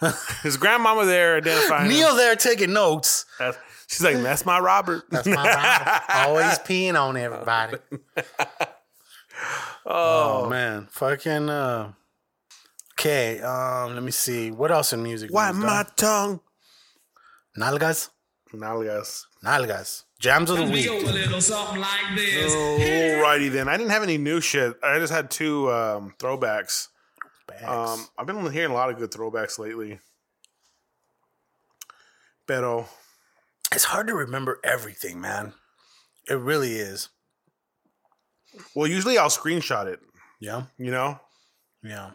(laughs) His grandmama there identifying him. Neil there taking notes. That's- She's like, that's my Robert. That's my Bible. Always (laughs) peeing on everybody. (laughs) Oh, man, fucking. Uh, okay, um, let me see. What else in music? Why news, my dog? tongue? nalgas? Nalgas. Nalgas. Jams of the week. Alrighty then. I didn't have any new shit. I just had two um, throwbacks. Um, I've been hearing a lot of good throwbacks lately. Pero it's hard to remember everything, man. It really is. well, usually I'll screenshot it. Yeah. You know. Yeah.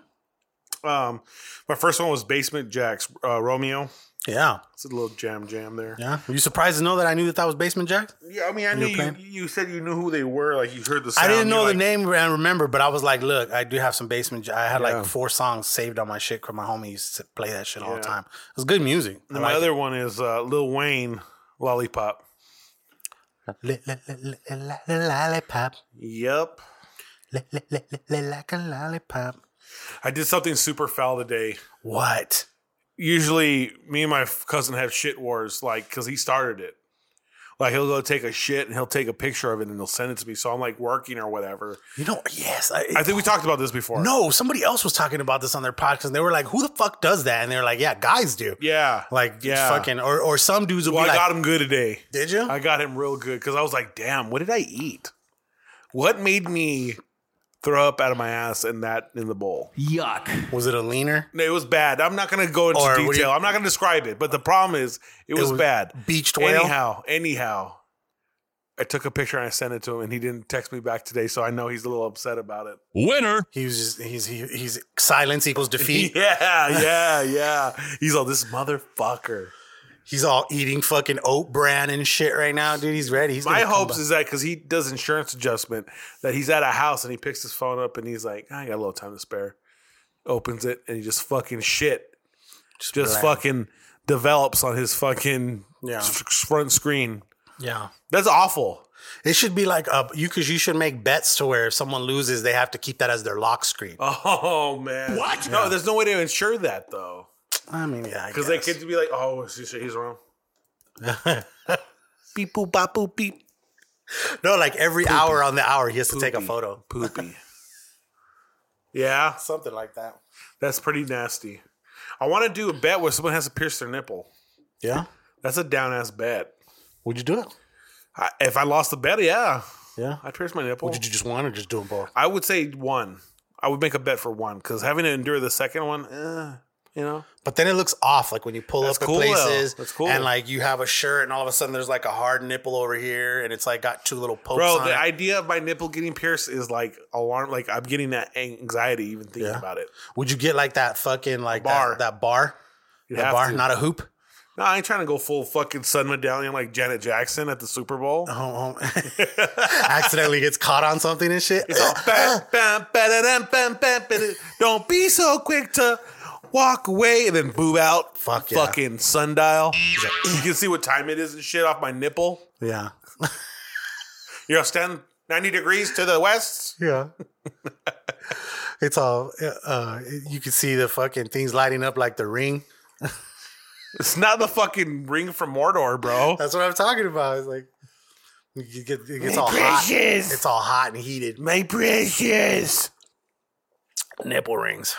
Um, my first one was Basement Jaxx uh, Romeo. Yeah. It's a little jam jam there. Yeah. Were you surprised to know that I knew that that was Basement Jack? Yeah, I mean, I knew you, you said you knew who they were. Like you heard the song. I didn't know the like, name and remember, but I was like, look, I do have some Basement. I had Yeah. like four songs saved on my shit because my homie used to play that shit all the time. It was good music. I And my like other one is uh, Lil Wayne, Lollipop. Lollipop. Yep. Li- li- li- li- li- Like a lollipop. I did something super foul today. What? Usually, me and my cousin have shit wars, like, because he started it. Like, he'll go take a shit and he'll take a picture of it and he'll send it to me. So I'm like working or whatever. You know, yes. I, I think we talked about this before. No, somebody else was talking about this on their podcast. And they were like, "Who the fuck does that?" And they were like, "Yeah, guys do." Yeah. Like, Yeah. fucking, or or some dudes will Well, be I like, got him good today. "Did you?" I got him real good because I was like, damn, what did I eat? What made me throw up out of my ass in that in the bowl? Yuck. was it a leaner? No, It was bad. I'm not going to go into Or what do detail. you- I'm not going to describe it. But the problem is, it, was, was bad. beached whale? Anyhow, anyhow, I took a picture and I sent it to him, and he didn't text me back today, so I know he's a little upset about it. Winner. He was just he's he, he's silence equals (laughs) defeat. yeah, yeah, yeah. He's all this motherfucker. He's all eating fucking oat bran and shit right now, dude. He's ready. He's My hopes back. is that because he does insurance adjustment, that he's at a house and he picks his phone up and he's like, I got a little time to spare. Opens it and he just fucking shit. Just, bland. fucking develops on his fucking Yeah. s- front screen. yeah. That's awful. It should be like uh you because you should make bets to where if someone loses, they have to keep that as their lock screen. Oh man. What? No, there's no way to insure that though. I mean, yeah, Because they could be like, oh, he's he's wrong. (laughs) beep boop bop boop beep. No, like every hour on the hour, he has to take a photo. Poopy. (laughs) yeah, Something like that. that's pretty nasty. I want to do a bet where someone has to pierce their nipple. Yeah. That's a down ass bet. Would you do it? I, if I lost the bet, yeah, Yeah. I'd pierce my nipple. Would you just one or just do them both? I would say one. I would make a bet for one because having to endure the second one, eh, you know, But then it looks off, like when you pull That's up at cool, though. places, That's cool. and like you have a shirt, and all of a sudden there's like a hard nipple over here, and it's like got two little pokes bro. on The it. idea of my nipple getting pierced is like alarm. Like I'm getting that anxiety even thinking Yeah. about it. Would you get like that fucking like bar. that, that bar, You that bar, to. not a hoop? No, I ain't trying to go full fucking sun medallion like Janet Jackson at the Super Bowl. Oh, oh. (laughs) (laughs) accidentally gets caught on something and shit. (gasps) Bam, bam, ba-da-dam, bam, bam, ba-da. Don't be so quick to walk away and then boob out. Fuck yeah. Fucking sundial. you can see what time it is and shit off my nipple. yeah, (laughs) You're stand 90 degrees to the west. yeah. (laughs) it's all. Uh, you can see the fucking things lighting up like the ring. (laughs) It's not the fucking ring from Mordor, bro. That's what I'm talking about. It's like you get it gets all precious. hot. It's all hot and heated. My precious. Nipple rings.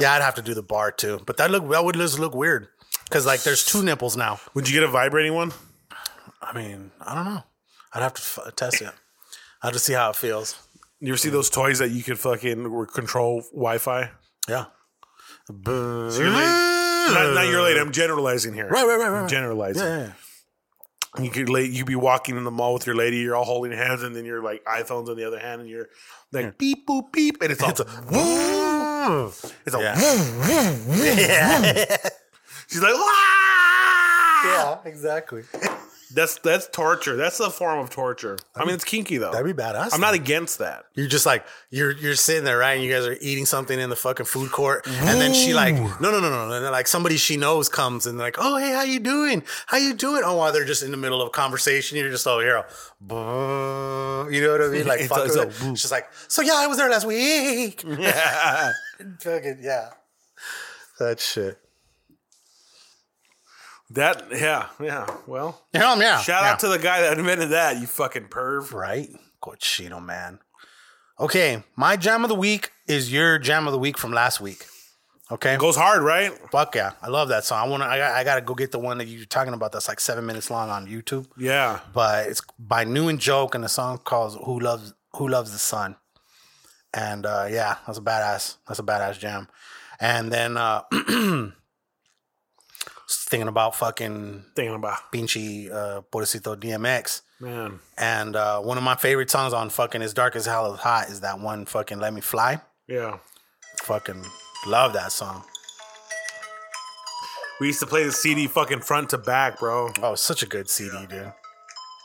Yeah, I'd have to do the bar too, but that look that would just look weird because like there's two nipples now. Would you get a vibrating one? I mean, I don't know. I'd have to f- test it. I'll just see how it feels. You ever see those toys that you could fucking control Wi-Fi? Yeah. So you're late. Not, not you're late. I'm generalizing here. Right, right, right, right, I'm generalizing. Yeah, yeah, You could lay, you be walking in the mall with your lady, you're all holding hands, and then you're like iPhones on the other hand, and you're like beep boop beep, and it's all It's a (laughs) it's a Yeah. (laughs) she's like "Wah!" yeah, exactly. (laughs) That's that's torture. That's a form of torture. I mean, it's kinky though. That'd be badass. I'm not against that. You're just like you're you're sitting there, right? And you guys are eating something in the fucking food court, and then she like, no, no, no, no, and then like somebody she knows comes and they're like, oh, hey, how you doing? How you doing? Oh, while they're just in the middle of a conversation, you're just over here, you know what I mean? Like, fuck it's she's like, so yeah, I was there last week. Yeah. Fucking yeah, that shit. That yeah yeah. Well, Yeah, yeah. shout yeah. out to the guy that invented that. You fucking perv. right, Cochino man. Okay, my jam of the week is your jam of the week from last week. Okay, it Goes hard, right? Fuck yeah, I love that song. I want to. I, got- I got to go get the one that you're talking about. That's like seven minutes long on YouTube. Yeah. But it's by Nu and Jo.Ke, and the song called "Who Loves Who Loves the Sun." And uh, yeah, that's a badass. That's a badass jam. And then uh, (clears throat) thinking about fucking Thinking about Pinchy uh, Pobrecito DMX. man. And uh, one of my favorite songs on fucking "It's Dark and Hell is Hot" is that one fucking "Let Me Fly." Yeah. Fucking love that song. We used to play the CD fucking front to back, bro. Oh, such a good CD, dude.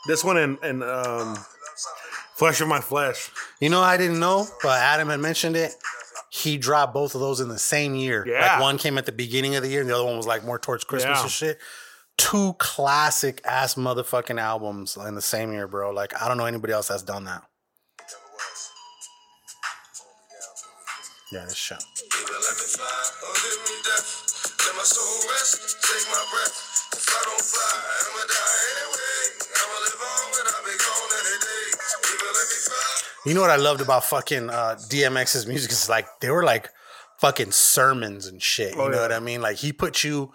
This one and and um, Flesh of My Flesh. You know, I didn't know, but Adam had mentioned it. He dropped both of those in the same year. Yeah. Like one came at the beginning of the year, and the other one was like more towards Christmas Yeah. and shit. Two classic ass motherfucking albums in the same year, bro. Like I don't know anybody else that's done that. Yeah, this shit. You know what I loved about fucking uh, DMX's music is like they were like fucking sermons and shit. You Oh, know yeah. what I mean? Like he put you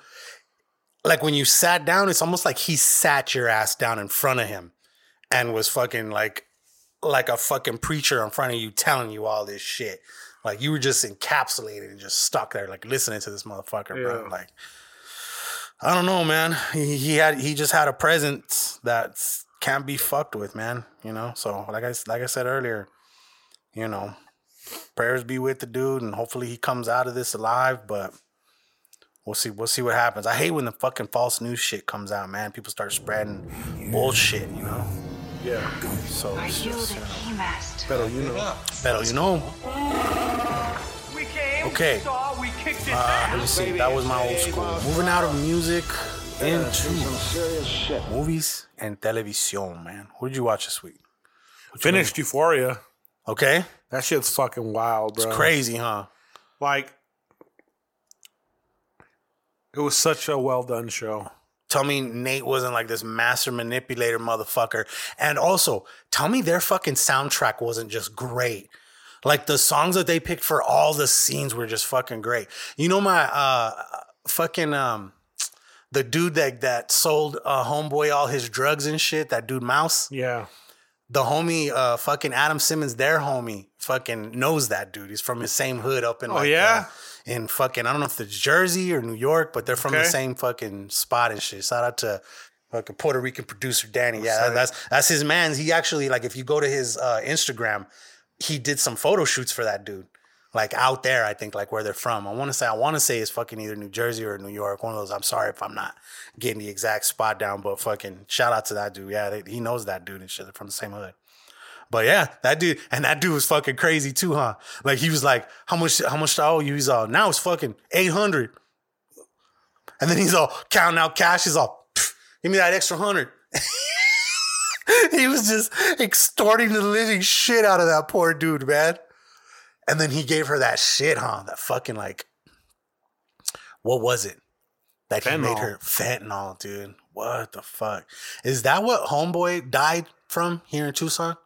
like when you sat down, it's almost like he sat your ass down in front of him and was fucking like like a fucking preacher in front of you telling you all this shit. Like you were just encapsulated and just stuck there, like listening to this motherfucker, bro. Like I don't know, man. He, he had he just had a presence that can't be fucked with, man. You know. So like I like I said earlier, you know, prayers be with the dude, and hopefully he comes out of this alive. But we'll see. We'll see what happens. I hate when the fucking false news shit comes out, man. People start spreading bullshit, you know. Yeah. So it's just, you know, Pero you know. better, you know. Okay. Uh, let me see. That was my old school. Moving out of music into movies and television, man. What did you watch this week? Finished Euphoria. Okay. That shit's fucking wild, bro. It's crazy, huh? Like, it was such a well done show. Tell me Nate wasn't like this master manipulator motherfucker. And also, tell me their fucking soundtrack wasn't just great. Like the songs that they picked for all the scenes were just fucking great. You know my uh fucking um the dude that that sold uh homeboy all his drugs and shit, that dude Mouse. Yeah. The homie uh fucking Adam Simmons, their homie, fucking knows that dude. He's from his same hood up in Oh, like, yeah? uh, in fucking I don't know if it's Jersey or New York, but they're from the same fucking spot and shit. Shout out to fucking Puerto Rican producer Danny. Yeah, that's that's his man's. He actually like if you go to his uh, Instagram, he did some photo shoots for that dude. Like out there, I think like where they're from. I want to say I want to say it's fucking either New Jersey or New York. One of those. I'm sorry if I'm not getting the exact spot down, but fucking shout out to that dude. Yeah, they, he knows that dude and shit. They're from the same hood. But yeah, that dude and that dude was fucking crazy too, huh? Like he was like, "How much? How much do I owe you?" He's all, "Now it's fucking eight hundred. And then he's all counting out cash. He's all, "Give me that extra hundred. (laughs) he was just extorting the living shit out of that poor dude, man. And then he gave her that shit, huh? That fucking like, what was it? That he made her fentanyl, dude. What the fuck? Is that what Homeboy died from here in Tucson?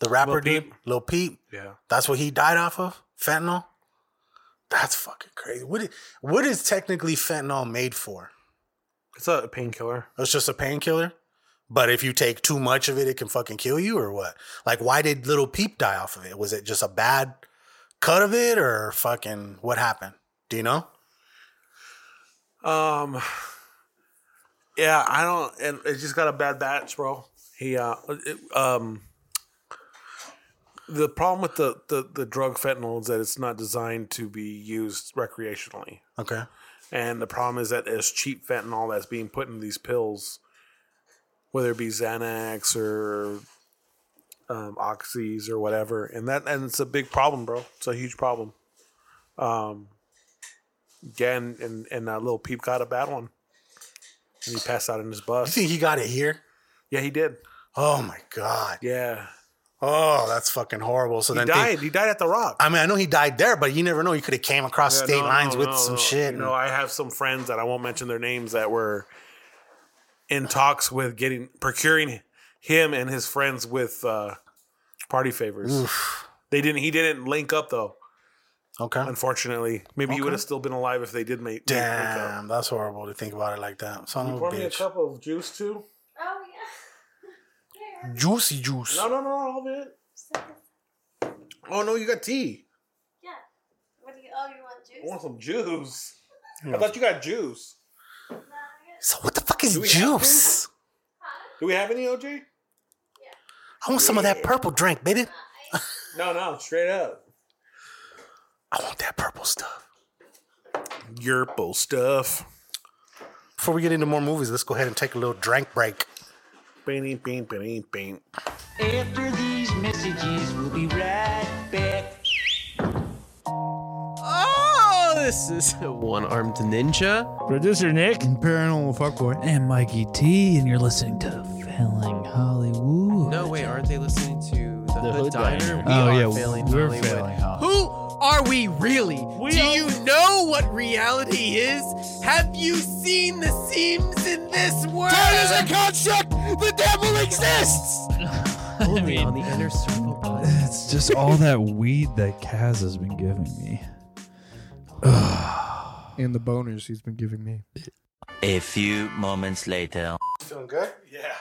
The rapper Lil dude, Peep? Lil Peep. Yeah. That's what he died off of? Fentanyl? That's fucking crazy. What is, what is technically fentanyl made for? It's a painkiller. It's just a painkiller? But if you take too much of it, it can fucking kill you or what? Like, why did Little Peep die off of it? Was it just a bad cut of it or fucking what happened? Do you know? Um, Yeah, I don't, and it just got a bad batch, bro. He, uh, it, um, the problem with the, the the drug fentanyl is that it's not designed to be used recreationally, Okay. and the problem is that there's cheap fentanyl that's being put in these pills, whether it be Xanax or um, oxys or whatever, and that and it's a big problem, bro. It's a huge problem. Um, again, and and uh, little peep got a bad one, and he passed out in his bus. You think he got it here? Yeah, he did. Oh my god. Yeah, Oh, that's fucking horrible. So then he then died. think- he died at the Rock. I mean, I know he died there, but you never know. He could have came across Yeah, state no, lines no, with no, some shit. You know, I have some friends that I won't mention their names that were in talks with getting procuring him and his friends with uh, party favors. They didn't. He didn't link up though. okay. Unfortunately, maybe he would have still been alive if they did make. make. Damn, that's horrible to think about it like that. Son of a Pour me a cup of juice too. Oh yeah. yeah. (laughs) Juicy juice. No, no, no, all of it. Oh no, you got tea. Yeah. What do you? Oh, you want juice? I want some juice. I thought you got juice. So what the fuck is Do we have juice? Do we have any OJ? I want some of that purple drink, baby. No, no, straight up. I want that purple stuff. Yerpo stuff. Before we get into more movies, let's go ahead and take a little drink break. Bing, bing, bing, bing. After these messages, we'll be right back. Oh, this is a (laughs) one-armed ninja. Producer Nick and Paranormal Fuckboy. And Mikey T, and you're listening to Failing Hollywood. No, wait, aren't they listening to the, The Hood, Hood Diner? Diner. We Oh, are yeah, failing we're Hollywood. failing Hollywood. Who are we really? Do are- you know what reality is? Have you seen the seams in this world? a construct! The devil exists! (laughs) I Only mean, on the inner circle. it's just all that weed that Kaz has been giving me. (sighs) And the boners he's been giving me. A few moments later. Feeling good? Yeah.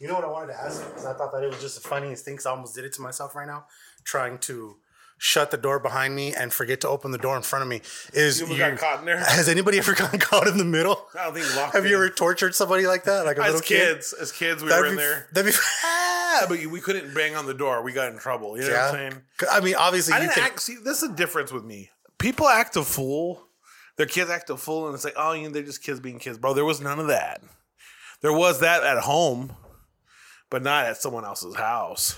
You know what I wanted to ask? Because I thought that it was just the funniest thing. Because I almost did it to myself right now, trying to shut the door behind me and forget to open the door in front of me. Is You got caught in there? (laughs) Has anybody ever gotten caught in the middle? I don't think locked Have you ever tortured somebody like that, like a As little kid? kids, as kids, we That'd were in there. That'd be. (laughs) Ah, but we couldn't bang on the door. We got in trouble. You know yeah. what I'm saying? I mean, obviously, I you didn't can. act. See, this is the difference with me. People act a fool. Their kids act a fool, and it's like, oh, you know, they're just kids being kids, bro. There was none of that. There was that at home, but not at someone else's house.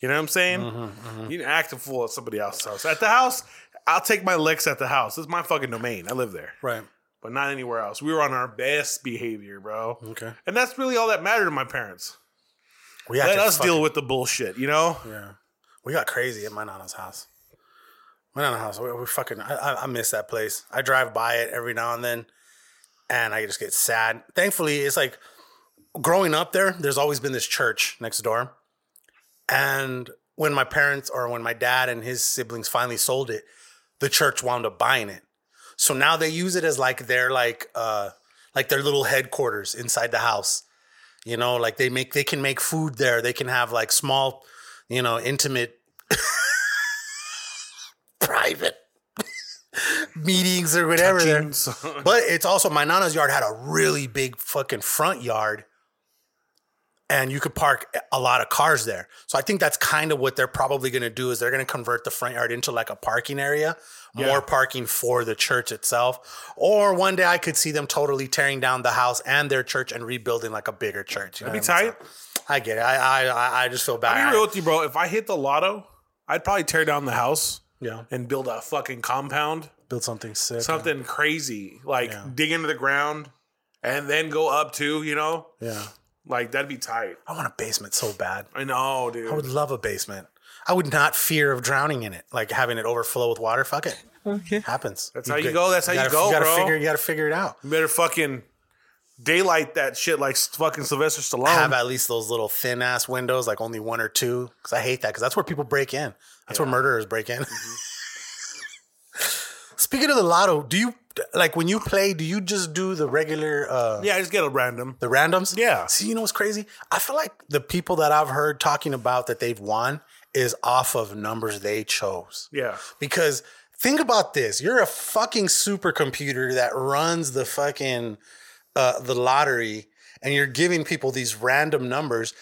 You know what I'm saying? Mm-hmm, You can act a fool at somebody else's house. At the house, I'll take my licks at the house. This is my fucking domain. I live there, right. but not anywhere else. We were on our best behavior, bro. Okay. And that's really all that mattered to my parents. We Let us fucking- deal with the bullshit, you know? Yeah. We got crazy at my nana's house. My nana's house. We, we fucking. I, I miss that place. I drive by it every now and then, and I just get sad. Thankfully, it's like growing up there. There's always been this church next door, and when my parents or when my dad and his siblings finally sold it, the church wound up buying it. So now they use it as like their like uh like their little headquarters inside the house. You know, like they make they can make food there. They can have like small, you know, intimate (laughs) private (laughs) meetings or whatever. Touchings. But it's also my nana's yard had a really big fucking front yard. And you could park a lot of cars there. So I think that's kind of what they're probably going to do is they're going to convert the front yard into like a parking area, more parking for the church itself. Or one day I could see them totally tearing down the house and their church and rebuilding like a bigger church. You know That'd be I mean? tight. So I get it. I, I I just feel bad. I'll be real with you, bro. If I hit the lotto, I'd probably tear down the house yeah, and build a fucking compound, build something sick. something crazy, like Yeah. dig into the ground and then go up too. You know, Yeah, like that'd be tight. I want a basement so bad. I know, dude. I would love a basement. I would not fear of drowning in it, like having it overflow with water. Fuck it. Okay. Happens. That's how you go. That's how you gotta, go, gotta bro. Figure, you gotta figure it out. You better fucking daylight that shit like fucking Sylvester Stallone. Have at least those little thin ass windows, like only one or two, because I hate that. Because that's where people break in. That's where murderers break in. Mm-hmm. (laughs) Speaking of the lotto, do you like when you play? Do you just do the regular? uh yeah, I just get a random. The randoms? Yeah. See, you know what's crazy? I feel like the people that I've heard talking about that they've won is off of numbers they chose. Yeah. Because think about this you're a fucking supercomputer that runs the fucking uh, the lottery and you're giving people these random numbers,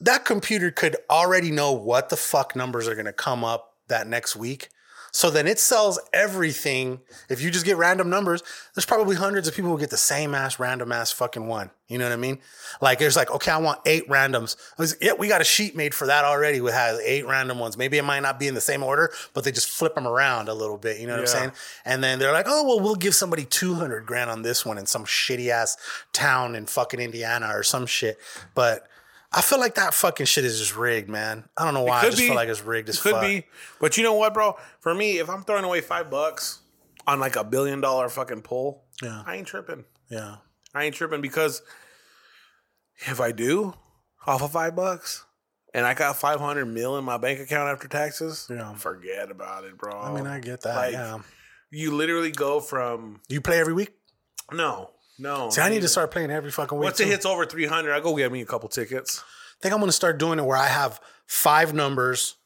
that computer could already know what the fuck numbers are going to come up that next week. So then it sells everything. If you just get random numbers, there's probably hundreds of people who get the same ass random ass fucking one. You know what I mean? Like there's like, okay, I want eight randoms. Was, yeah, we got a sheet made for that already. With has eight random ones. Maybe it might not be in the same order, but they just flip them around a little bit. You know what I'm saying? And then they're like, oh well, we'll give somebody 200 grand on this one in some shitty ass town in fucking Indiana or some shit. But I feel like that fucking shit is just rigged, man. I don't know why. I just be. feel like it's rigged as It could fuck. be. But you know what, bro? For me, if I'm throwing away five bucks on like a billion dollar fucking pull, Yeah. I ain't tripping. Yeah. I ain't tripping because if I do off of five bucks and I got 500 mil in my bank account after taxes, Yeah. forget about it, bro. I mean, I get that. Like, yeah. You literally go from You play every week? no, no. See, I need to start playing every fucking week. Once it too. hits over 300, I go get me a couple tickets. I think I'm going to start doing it where I have five numbers,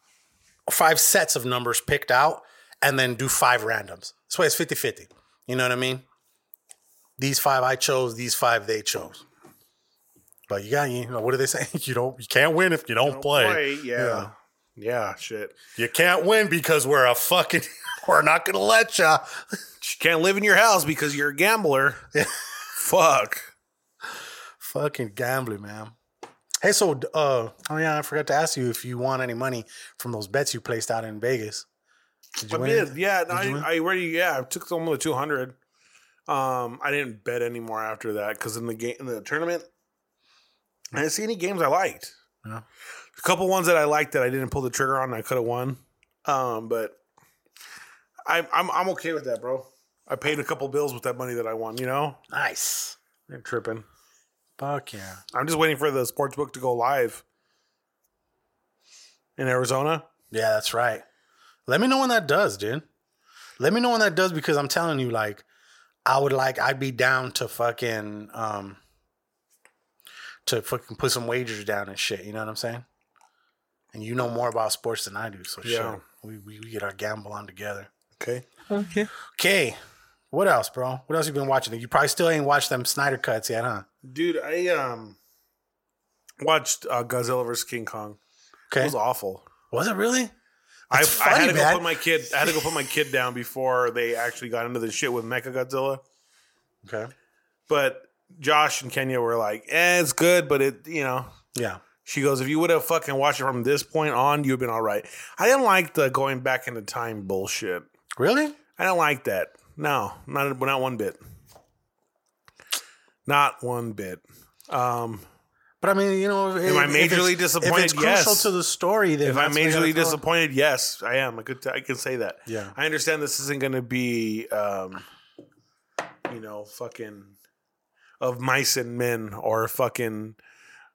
five sets of numbers picked out, and then do five randoms. This way it's 50 50. You know what I mean? These five I chose, these five they chose. But you got, you know, what do they say? (laughs) You don't, you can't win if you don't, play. Play, yeah. yeah. shit. You can't win because we're a fucking, (laughs) we're not going to let you. You can't live in your house because you're a gambler. Fuck. Fucking gambling, man. Hey, so, uh, oh yeah, I forgot to ask you if you won any money from those bets you placed out in Vegas. Did you I did, yeah. Did? I, I already, yeah. I took some of the two hundred. Um, I didn't bet anymore after that because in the game, in the tournament, I didn't see any games I liked. Yeah. A couple ones that I liked that I didn't pull the trigger on. I could have won. Um, but I'm I'm I'm okay with that, bro. I paid a couple bills with that money that I won. You know, Nice. They're tripping. Fuck yeah. I'm just waiting for the sports book to go live in Arizona. Yeah, that's right. Let me know when that does, dude. Let me know when that does because I'm telling you, like, I would like, I'd be down to fucking, um, to fucking put some wagers down and shit. You know what I'm saying? And you know more about sports than I do, so Yeah. sure, we, we we get our gamble on together. Okay. Okay. Okay, what else, bro? What else you been watching? You probably still ain't watched them Snyder cuts yet, huh? Dude, I um watched uh, Godzilla vs King Kong. Okay, It was awful. was it really? I, It's I had funny, to go man. put my kid. I had to go put my kid down before they actually got into the shit with Mecha Godzilla. Okay, But Josh and Kenya were like, "Eh, it's good, but it, you know." yeah, She goes, "If you would have fucking watched it from this point on, you'd have been all right." I didn't like the going back into time bullshit. really? I don't like that. No, not not one bit. Not one bit. Um, But I mean, you know, if, Am I majorly it's- disappointed? If it's crucial Yes. to the story, then if I'm that's what you gotta majorly disappointed, yes, I am. I could I can say that. Yeah. I understand this isn't going to be, um, you know, fucking of mice and men or fucking,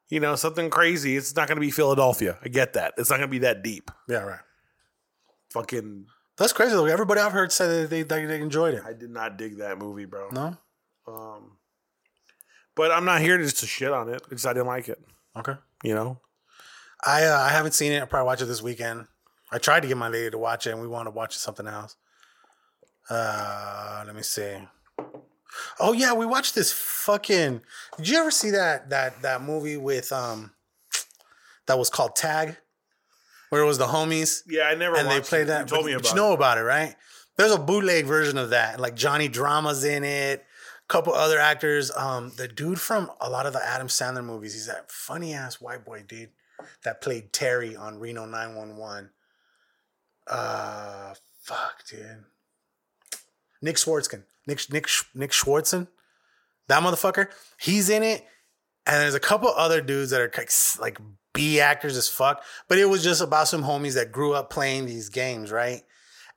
you know, something crazy. It's not going to be Philadelphia. I get that. It's not going to be that deep. Yeah, right. Fucking, That's crazy though. Everybody I've heard said that they, they, they enjoyed it. I did not dig that movie, bro. No. Um, but I'm not here just to shit on it. It's just I didn't like it. Okay. You know. I uh, I haven't seen it. I'll probably watch it this weekend. I tried to get my lady to watch it, and we wanted to watch something else. Uh, let me see. Oh yeah, we watched this fucking. Did you ever see that that that movie with um, that was called Tag, where it was the homies Yeah, I never. and they played it. that. You told but- me but about. you know it. about it, right? There's a bootleg version of that. Like Johnny Drama's in it. A couple other actors. Um, the dude from a lot of the Adam Sandler movies. He's that funny ass white boy dude that played Terry on Reno 911. Uh, fuck, dude. Nick Swardson. Nick Nick Nick Swardson. That motherfucker. He's in it. And there's a couple other dudes that are like B actors as fuck. But it was just about some homies that grew up playing these games, right?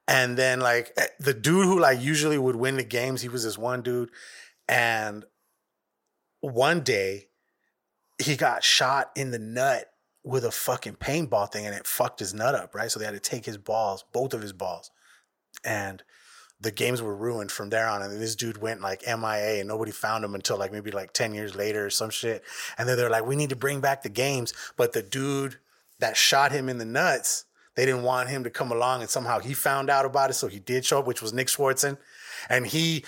And then like eh, the dude who like usually would win the games, he was this one dude. And one day he got shot in the nut with a fucking paintball thing and it fucked his nut up, right? So they had to take his balls, both of his balls. And the games were ruined from there on. And this dude went like MIA and nobody found him until like maybe like 10 years later or some shit. And then they're like, we need to bring back the games. But the dude that shot him in the nuts, they didn't want him to come along and somehow he found out about it. So he did show up, which was Nick Swardson. And he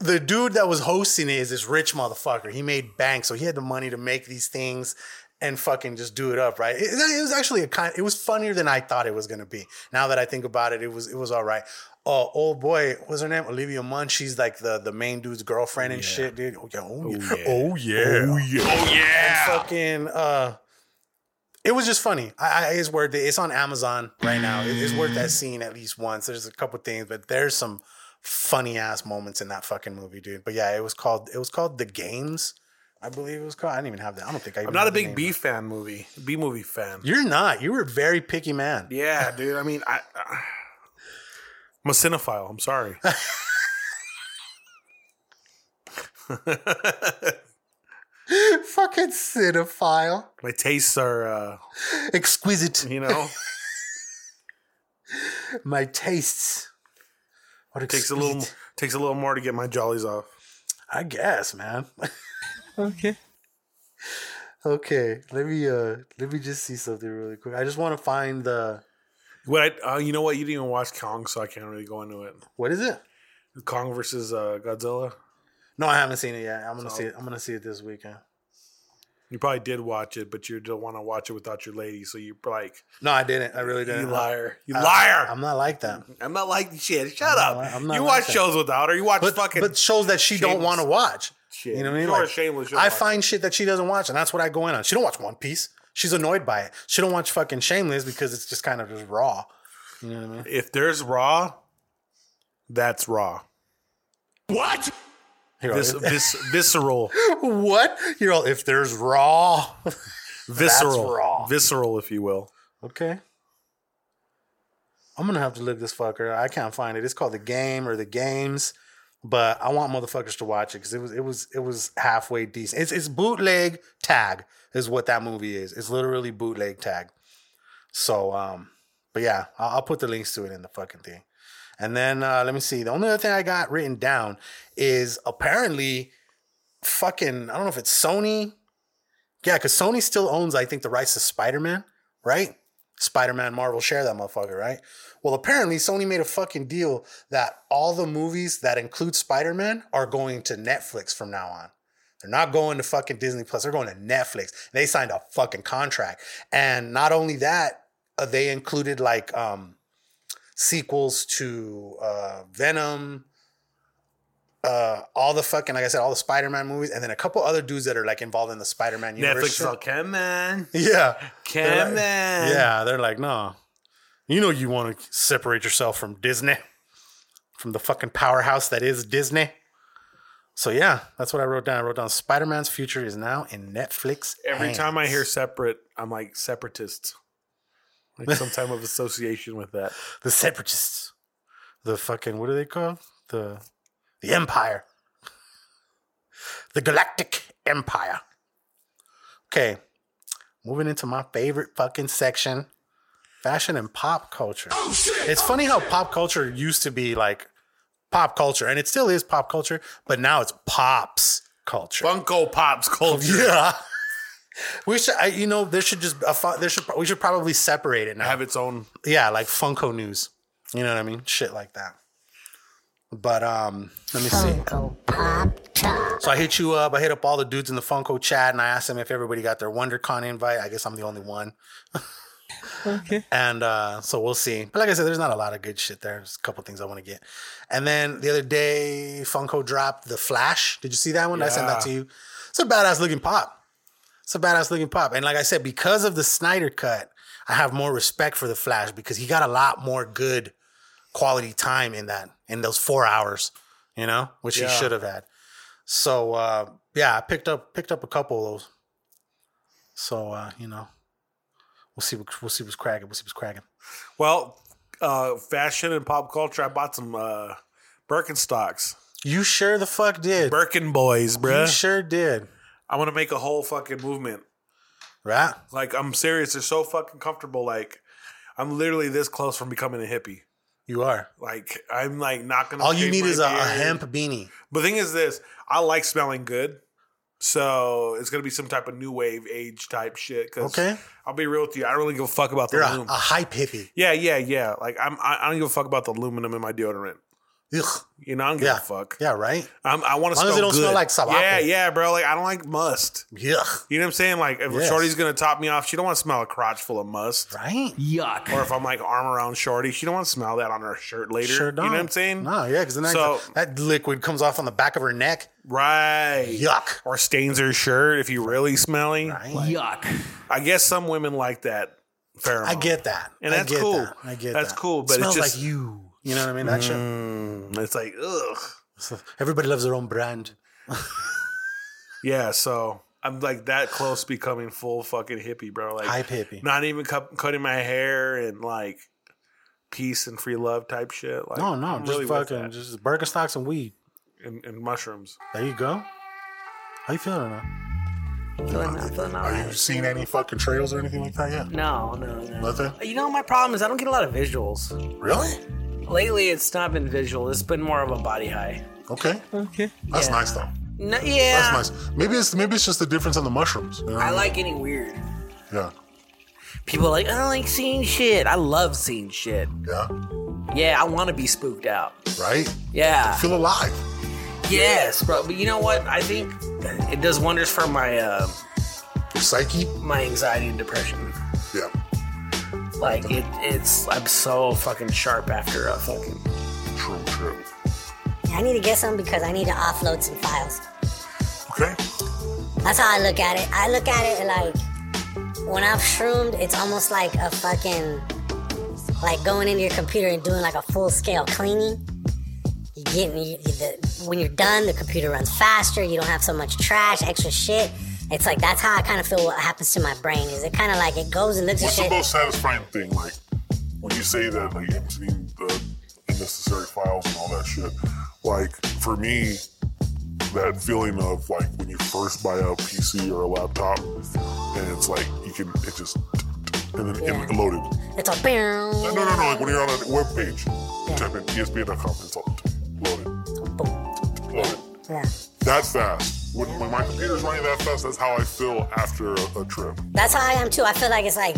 the dude that was hosting it is this rich motherfucker. He made bank, so he had the money to make these things and fucking just do it up, right? It, it was actually a kind. It was funnier than I thought it was gonna be. Now that I think about it, it was it was all right. Oh, old boy, what's her name? Olivia Munn. She's like the the main dude's girlfriend and shit, dude. Oh yeah, oh yeah, (laughs) oh yeah, Oh, yeah. Oh, yeah. Fucking. uh it was just funny. I, I, it's worth it. It's on Amazon right now. It- it's worth that scene at least once. There's a couple things, but there's some funny ass moments in that fucking movie, dude. But yeah, it was called it was called The Games. I believe it was called. I didn't even have that. I don't think I. I'm not a big. B fan movie, B movie fan. You're not. You were a very picky man. Yeah, dude. I mean, I, I I'm a cinephile. I'm sorry. (laughs) Fucking cinephile. My tastes are, uh, Exquisite. you know, (laughs) My tastes. What takes a little takes a little more to get my jollies off. I guess, man. (laughs) Okay. Okay, let me uh let me just see something really quick. I just want to find the What I, uh, you know what? You didn't even watch Kong, so I can't really go into it. what is it? Kong versus uh, Godzilla. No, I haven't seen it yet. I'm gonna So- see it. I'm gonna see it this weekend. You probably did watch it, but you don't want to watch it without your lady. So you're like, No, I didn't. I really didn't. you liar, you I- liar. I'm not like that. I'm not like shit. Shut I'm up. not- I'm not you like watch that. shows without her. You watch But fucking. but shows that she don't want to watch. Shit. You know what I mean? Like, Shameless, I find shit that she doesn't watch, and that's what I go in on. She don't watch One Piece. She's annoyed by it. She don't watch fucking Shameless because it's just kind of just raw. You know what I mean? if there's raw, that's raw. What? Here, Vis, vis, visceral, (laughs) what? You're all if there's raw. (laughs) visceral, raw. visceral, if you will. Okay. I'm gonna have to look this fucker. I can't find it. It's called the game or the games, but I want motherfuckers to watch it because it was it was it was halfway decent. It's it's bootleg tag is what that movie is. It's literally bootleg tag. So um, but yeah, I'll, I'll put the links to it in the fucking thing. And then uh, let me see. The only other thing I got written down is apparently fucking I don't know if it's Sony. Yeah, because Sony still owns, I think, the rights to Spider Man, right? Spider Man, Marvel share that motherfucker, right? Well, apparently Sony made a fucking deal that all the movies that include Spider Man are going to Netflix from now on. They're not going to fucking Disney Plus. They're going to Netflix. They signed a fucking contract, and not only that, uh, they included like um, sequels to uh, Venom, uh, all the fucking like I said, all the Spider-Man movies, and then a couple other dudes that are like involved in the Spider-Man universe. Netflix all, come on, Yeah. come They're on. like- Yeah, they're like, no. You know you want to separate yourself from Disney, from the fucking powerhouse that is Disney. So yeah, that's what I wrote down. I wrote down Spider-Man's future is now in Netflix. Every time I hear separate, I'm like separatists. Like some type of association with that. (laughs) the separatists, the fucking what are they called? The the Empire, the Galactic Empire. Okay, moving into my favorite fucking section, fashion and pop culture. Oh, it's funny how pop culture used to be like pop culture, and it still is pop culture, but now it's pops culture. Funko Pops culture. (laughs) Yeah. We should, I, you know, there should just a there should we should probably separate it now. Have its own. Yeah, like Funko News. You know what I mean? Shit like that. But um, let me see. So I hit you up. I hit up all the dudes in the Funko chat, and I asked them if everybody got their WonderCon invite. I guess I'm the only one. (laughs) Okay. And uh, so we'll see. But like I said, there's not a lot of good shit there. There's a couple things I want to get. And then the other day, Funko dropped the Flash. Did you see that one? I sent that to you. It's a badass looking pop. It's a badass looking pop. And like I said, because of the Snyder cut, I have more respect for the Flash because he got a lot more good quality time in that in those four hours, you know, which Yeah. he should have had. So uh, yeah, I picked up picked up a couple of those. So uh, you know, we'll see what we'll see what's cracking. We'll see what's cracking. Well, uh, fashion and pop culture. I bought some uh, Birkenstocks. You sure the fuck did. Birkin boys, bro? You sure did. I want to make a whole fucking movement. Right? Like I'm serious. They're so fucking comfortable. Like I'm literally this close from becoming a hippie. You are. Like I'm like not gonna. All you need is a, a hemp beanie. But the thing is this: I like smelling good, so it's gonna be some type of new wave age type shit. Cause Okay. I'll be real with you. I don't really give a fuck about the You're a, a hype hippie. yeah, yeah, yeah. Like I'm, I, I don't give a fuck about the aluminum in my deodorant. Ugh. You know, I don't give Yeah. a fuck. Yeah, right. I'm, I want to As long smell as it don't good. smell like sobaco. Yeah, yeah, bro. Like I don't like must. Yuck. You know what I'm saying? Like if Yes. Shorty's gonna top me off, she don't want to smell a crotch full of must. Right. Yuck. Or if I'm like arm around Shorty, she don't want to smell that on her shirt later. Sure You know what I'm saying? No, yeah, because then that, So- that liquid comes off on the back of her neck. Right. Yuck. Or stains her shirt if you really smelly. Yuck. I guess some women like that pheromone. I get that. And I that's get cool. that. I get That's that. cool, but it it's smells just- like you. You know what I mean? That shit. Mm, it's like ugh. Everybody loves their own brand. (laughs) Yeah, so I'm like that close becoming full fucking hippie, bro. Like Hype hippie. Not even cu- cutting my hair and like peace and free love type shit. Like no, no, I'm just really fucking that. just Birkenstocks and weed. and, and mushrooms. There you go. How you feeling now? Feeling, I'm feeling all Have you right. seen any fucking trails or anything like that yet? No, no, no. Nothing? You know, my problem is I don't get a lot of visuals. Really? Lately, it's not been visual. It's been more of a body high. Okay. Okay. That's Yeah. nice though. No, yeah. That's nice. Maybe it's maybe it's just the difference on the mushrooms. you know? I like getting weird. Yeah. People are like, I don't like seeing shit. I love seeing shit. Yeah. Yeah, I want to be spooked out. Right? Yeah. Feel alive. Yes, bro. But you know what? I think it does wonders for my uh, psyche. my anxiety and depression. Yeah. Like it, it's I'm so fucking sharp after a fucking. True. True. Yeah, I need to get some because I need to offload some files. Okay. That's how I look at it. I look at it like when I've shroomed, it's almost like a fucking like going into your computer and doing like a full scale cleaning. You get you, you- the, when you're done, the computer runs faster. You don't have so much trash, extra shit. It's like that's how I kind of feel. What happens to my brain is it kind of like it goes and looks at What's the most satisfying thing? Like when you say that, like emptying the unnecessary files and all that shit. Like for me, that feeling of like when you first buy a PC or a laptop, and it's like you can it just and then Yeah. it loaded. It's a boom. No, no, no. Like when you're on a web page, you type in ESPN.com, it's all loaded. Loaded. Yeah. That fast. When, when my computer's running that fast, that's how I feel after a, a trip. That's how I am too. I feel like it's like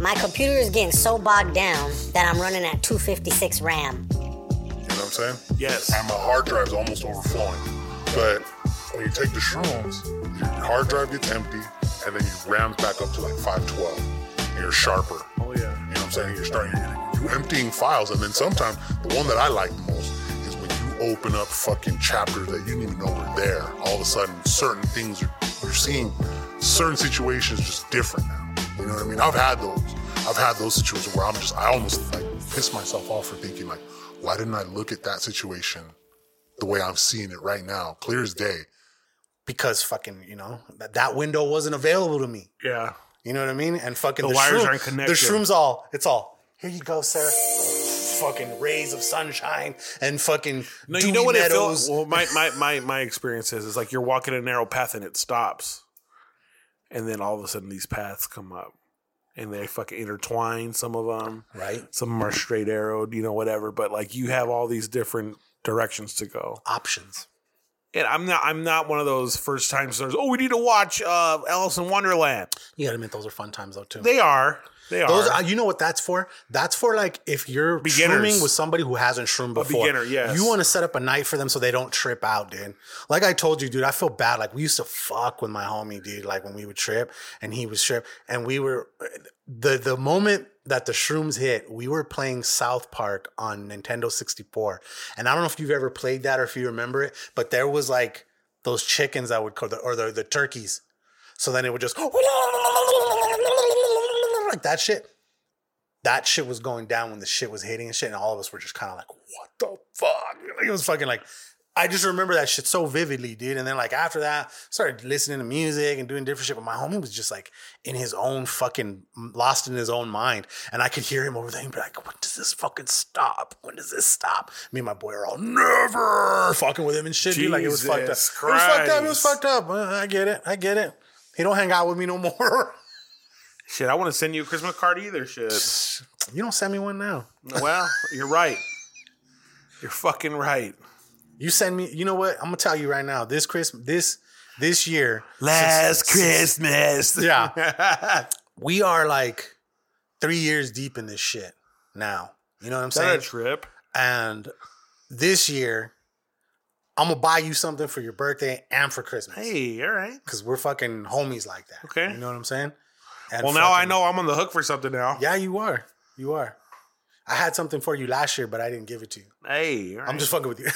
my computer is getting so bogged down that I'm running at 256 RAM. You know what I'm saying? Yes. And my hard drive's almost overflowing. But when you take the shrooms, your hard drive gets empty, and then you rams back up to like 512. And you're sharper. Oh yeah. You know what I'm saying? You're starting, you're, you're emptying files, and then sometimes the one that I like the most is when you open up fucking chapters that you didn't even know were there. All of a sudden, certain things are, you're seeing certain situations just different now. You know what I mean? I've had those. I've had those situations where I'm just, I almost like piss myself off for thinking like, why didn't I look at that situation the way I'm seeing it right now, clear as day? Because fucking, you know, that, that window wasn't available to me. Yeah. You know what I mean? And fucking The the, wires shroom- aren't connected. The shroom's all, it's all, here you go, sir. Fucking rays of sunshine and fucking No, you know what it meadows. feels. Well, my, my my (laughs) my experience is, is like you're walking a narrow path and it stops, and then all of a sudden these paths come up, and they fucking intertwine. Some of them, right? Some of them are straight arrowed, you know, whatever. But like you have all these different directions to go, options. And I'm not I'm not one of those first time stars. Oh, we need to watch uh, Alice in Wonderland. You gotta admit, those are fun times though too. They are. They are. Those, are- you know what that's for? That's for like if you're Beginners. shrooming with somebody who hasn't shroomed A before. beginner, yes. You want to set up a night for them so they don't trip out, dude. Like I told you, dude, I feel bad. Like we used to fuck with my homie, dude. Like when we would trip and he would trip, and we were the the moment that the shrooms hit, we were playing South Park on Nintendo 64. And I don't know if you've ever played that or if you remember it, but there was like those chickens that would call the or the, the turkeys. So then it would just like that shit. That shit was going down when the shit was hitting and shit, and all of us were just kind of like, "What the fuck?" Like, it was fucking like, I just remember that shit so vividly, dude. And then like after that, started listening to music and doing different shit. But my homie was just like in his own fucking lost in his own mind, and I could hear him over there and be like, "When does this fucking stop? When does this stop?" Me and my boy are all never fucking with him and shit, dude. Like it was fucked up. Jesus It was fucked up. It was fucked up. Uh, I get it. I get it. He don't hang out with me no more. (laughs) Shit, I want to send you a Christmas card either. Shit. You don't send me one now. Well, you're right. You're fucking right. You send me. You know what? I'm gonna tell you right now. This Christmas, this this year, Last since- Christmas. yeah, (laughs) we are like three years deep in this shit now. You know what I'm that saying? trip? And this year, I'm gonna buy you something for your birthday and for Christmas. Hey, all right. Because we're fucking homies like that. Okay. You know what I'm saying? And well, now I know I'm on the hook for something now. Yeah, you are. You are. I had something for you last year, but I didn't give it to you. Hey, all I'm just fucking with you. (laughs)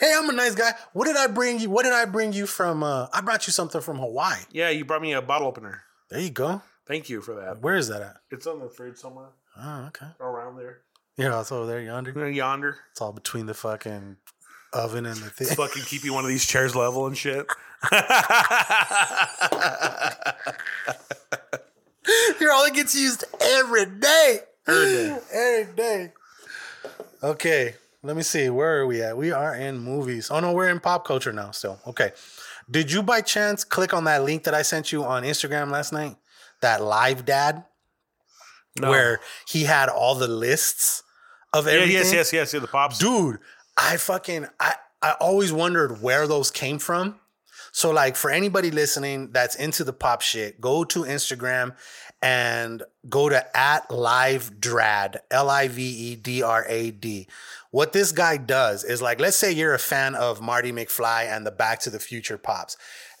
hey, I'm a nice guy. What did I bring you? What did I bring you from? Uh, I brought you something from Hawaii. Yeah, you brought me a bottle opener. There you go. Thank you for that. Where is that at? It's on the fridge somewhere Oh, okay. around there. Yeah, it's over there yonder. Yonder. It's all between the fucking oven and the thing. Fucking keep you one of these chairs level and shit. (laughs) Here, all it gets used every day. Every day. (gasps) Every day. Okay, let me see. Where are we at? We are in movies. Oh no, we're in pop culture now. Still okay. Did you by chance click on that link that I sent you on Instagram last night? That live drad, No. where he had all the lists of Yeah, everything. yes, yes, yes. Yeah, the pops. dude i fucking i i always wondered where those came from so like for anybody listening that's into the pop shit go to instagram and go to at live drad l-i-v-e-d-r-a-d what this guy does is like let's say you're a fan of marty mcfly and the back to the future pops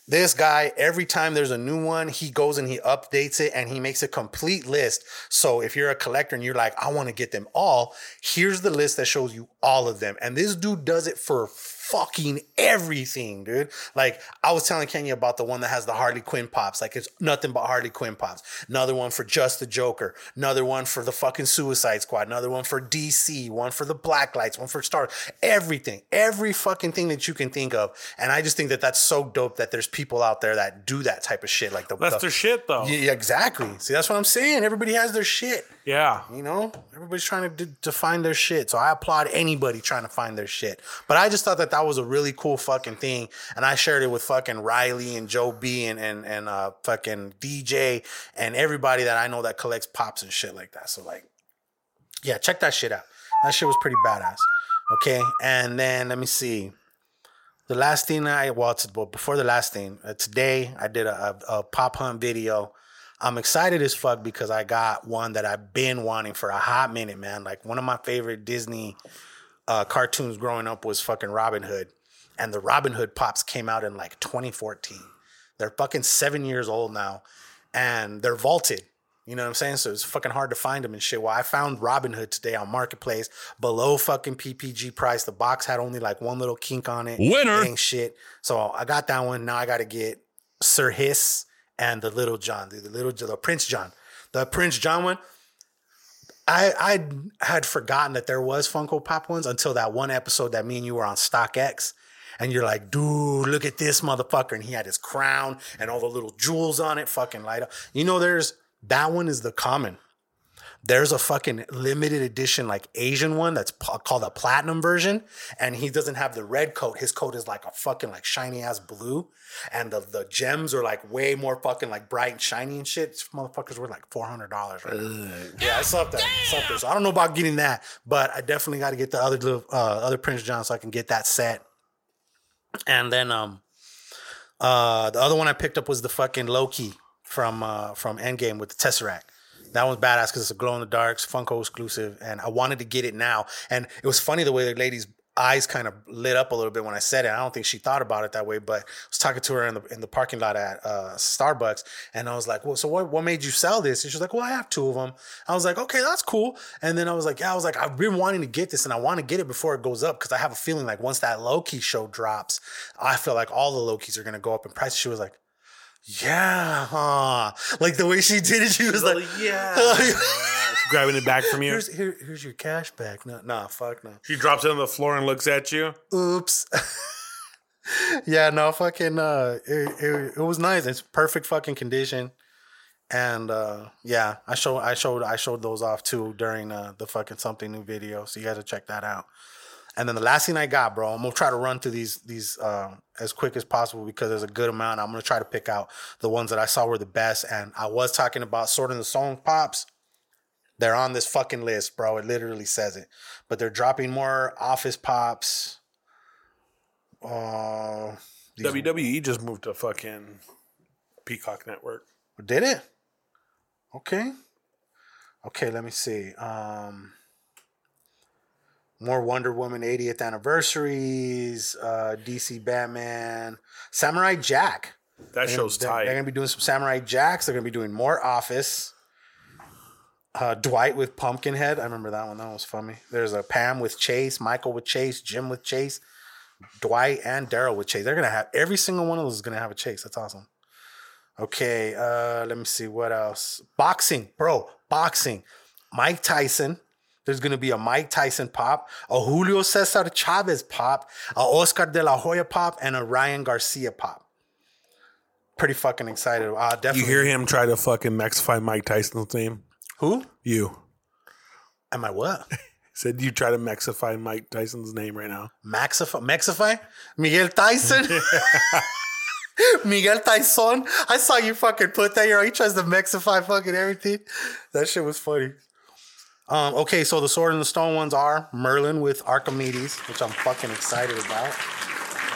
this guy, every time there's a new one, he goes and he updates it and he makes a complete list. So if you're a collector and you're like, I want to get them all, here's the list that shows you all of them. And this dude does it for fucking everything, dude. Like I was telling Kenya about the one that has the Harley Quinn pops. Like it's nothing but Harley Quinn pops. Another one for just the Joker. Another one for the fucking Suicide Squad. Another one for DC. One for the Black Lights. One for Star. Everything. Every fucking thing that you can think of. And I just think that that's so dope that there's people out there that do that type of shit. Like the That's the- their shit, though. Yeah, exactly. See, that's what I'm saying. Everybody has their shit. Yeah. You know, everybody's trying to, find their shit. So I applaud anybody trying to find their shit. But I just thought that that was a really cool fucking thing. And I shared it with fucking Riley and Joe B and, and, and uh, fucking DJ and everybody that I know that collects pops and shit like that. So, like, yeah, check that shit out. That shit was pretty badass. Okay. And then let me see. The last thing I, well, it's, well before the last thing, uh, today I did a, a, a pop hunt video. I'm excited as fuck because I got one that I've been wanting for a hot minute, man. Like one of my favorite Disney uh, cartoons growing up was fucking Robin Hood. And the Robin Hood pops came out in like 2014. They're fucking seven years old now and they're vaulted. You know what I'm saying? So it's fucking hard to find them and shit. Well, I found Robin Hood today on Marketplace below fucking PPG price. The box had only like one little kink on it. Winner. Ain't shit. So I got that one. Now I got to get Sir Hiss and the Little John, the, the little the Prince John, the Prince John one. I I had forgotten that there was Funko Pop ones until that one episode that me and you were on StockX. And you're like, dude, look at this motherfucker. And he had his crown and all the little jewels on it, fucking light up. You know, there's that one is the common. There's a fucking limited edition, like Asian one that's p- called a platinum version, and he doesn't have the red coat. His coat is like a fucking like shiny ass blue, and the the gems are like way more fucking like bright and shiny and shit. These motherfuckers were like four hundred dollars. Right now. Yeah, it's up there. It's there. So I don't know about getting that, but I definitely got to get the other little uh, other Prince John so I can get that set. And then um, uh, the other one I picked up was the fucking Loki from uh from Endgame with the Tesseract. That one's badass because it's a glow in the darks, Funko exclusive, and I wanted to get it now. And it was funny the way the lady's eyes kind of lit up a little bit when I said it. I don't think she thought about it that way, but I was talking to her in the in the parking lot at uh, Starbucks, and I was like, "Well, so what what made you sell this?" And she's like, "Well, I have two of them." I was like, "Okay, that's cool." And then I was like, "Yeah," I was like, "I've been wanting to get this, and I want to get it before it goes up because I have a feeling like once that Loki show drops, I feel like all the Lokis are gonna go up in price." She was like. Yeah, huh? Like the way she did it, she was like, yeah. (laughs) Grabbing it back from you. Here's here, here's your cash back. No, nah, fuck no. She drops it on the floor and looks at you. Oops. (laughs) yeah, no, fucking. Uh, it, it, it was nice. It's perfect fucking condition, and uh, yeah, I showed I showed I showed those off too during uh, the fucking something new video. So you got to check that out. And then the last thing I got, bro, I'm gonna try to run through these these uh, as quick as possible because there's a good amount. I'm gonna try to pick out the ones that I saw were the best. And I was talking about sorting the song pops. They're on this fucking list, bro. It literally says it. But they're dropping more office pops. Uh, these- WWE just moved to fucking Peacock Network. Did it? Okay. Okay, let me see. Um more Wonder Woman 80th anniversaries, uh, DC Batman, Samurai Jack. That They're- show's they're, tight. They're gonna be doing some Samurai Jacks. They're gonna be doing more Office. Uh, Dwight with Pumpkinhead. I remember that one. That was funny. There's a Pam with Chase, Michael with Chase, Jim with Chase, Dwight and Daryl with Chase. They're gonna have every single one of those is gonna have a Chase. That's awesome. Okay, uh, let me see what else. Boxing, bro, boxing. Mike Tyson. There's gonna be a Mike Tyson pop, a Julio Cesar Chavez pop, a Oscar De La Hoya pop, and a Ryan Garcia pop. Pretty fucking excited. Uh, definitely. You hear him try to fucking Mexify Mike Tyson's name? Who? You. Am I what? (laughs) Said you try to Mexify Mike Tyson's name right now. Maxify? Mexify? Miguel Tyson? (laughs) Miguel Tyson? I saw you fucking put that here. He tries to Mexify fucking everything. That shit was funny. Um, okay, so the Sword and the Stone ones are Merlin with Archimedes, which I'm fucking excited about.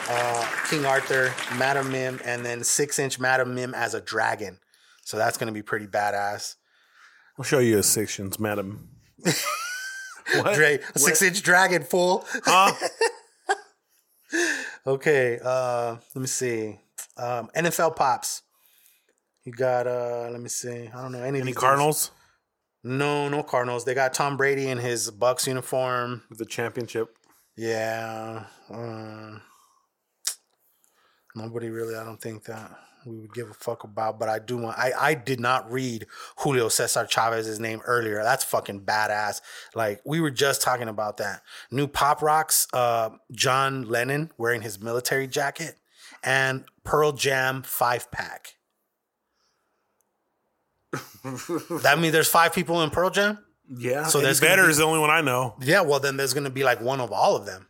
Uh, King Arthur, Madam Mim, and then six inch Madam Mim as a dragon. So that's gonna be pretty badass. I'll show you a six inch, madam. (laughs) What? Dre, a six inch dragon full. Huh? (laughs) okay, uh, let me see. Um, NFL pops. You got uh let me see. I don't know any, Any Cardinals dudes. No, no Cardinals. They got Tom Brady in his Bucs uniform. the championship? Yeah. Um, nobody really, I don't think that we would give a fuck about, but I do want I, I did not read Julio Cesar Chavez's name earlier. That's fucking badass. Like we were just talking about that. New Pop Rocks, uh, John Lennon wearing his military jacket, and Pearl Jam five pack. That means there's five people in Pearl Jam? Yeah. So there's better be- is the only one I know. Yeah, well then there's gonna be like one of all of them.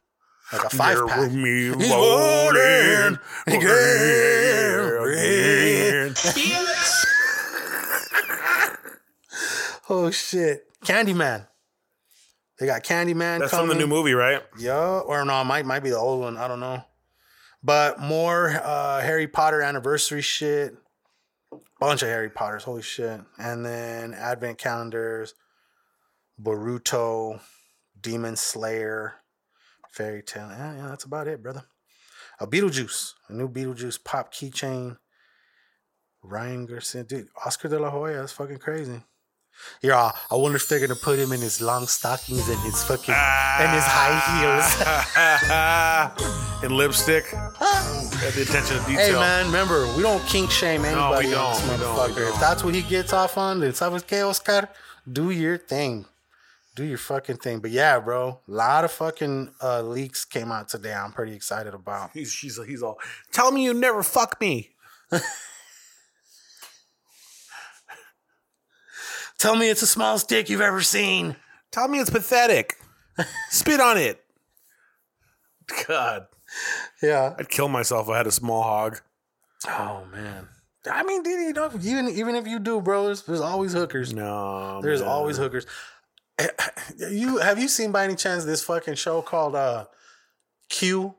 Like a five There pack. me He's rolling (laughs) again. Oh shit. Candyman. They got Candyman That's coming. from the new movie, right? Yeah, or no, it might might be the old one. I don't know. But more uh Harry Potter anniversary shit. Bunch of Harry Potters, holy shit. And then advent calendars, Boruto, Demon Slayer, Fairy Tail. Yeah, yeah, that's about it, brother. A Beetlejuice, a new Beetlejuice pop keychain. Ryan Garcia, dude, Oscar De La Hoya, that's fucking crazy. Yeah, I wonder if they're gonna put him in his long stockings and his fucking and his high heels. (laughs) and lipstick. Got the attention to detail. Hey man, remember we don't kink shame anybody we on this don't, we don't, we motherfucker. If that's what he gets off on, then sabes que Oscar, do your thing, do your fucking thing. But yeah, bro, a lot of fucking uh, leaks came out today. I'm pretty excited about. He's she's he's all. Tell me you never fuck me. (laughs) Tell me it's the smallest dick you've ever seen. Tell me it's pathetic. (laughs) Spit on it. God, Yeah. I'd kill myself if I had a small hog. Oh man. I mean, dude, you know, even even if you do, bro, there's, there's always hookers. No, There's man. always hookers. (coughs) You have you seen by any chance this fucking show called uh Q?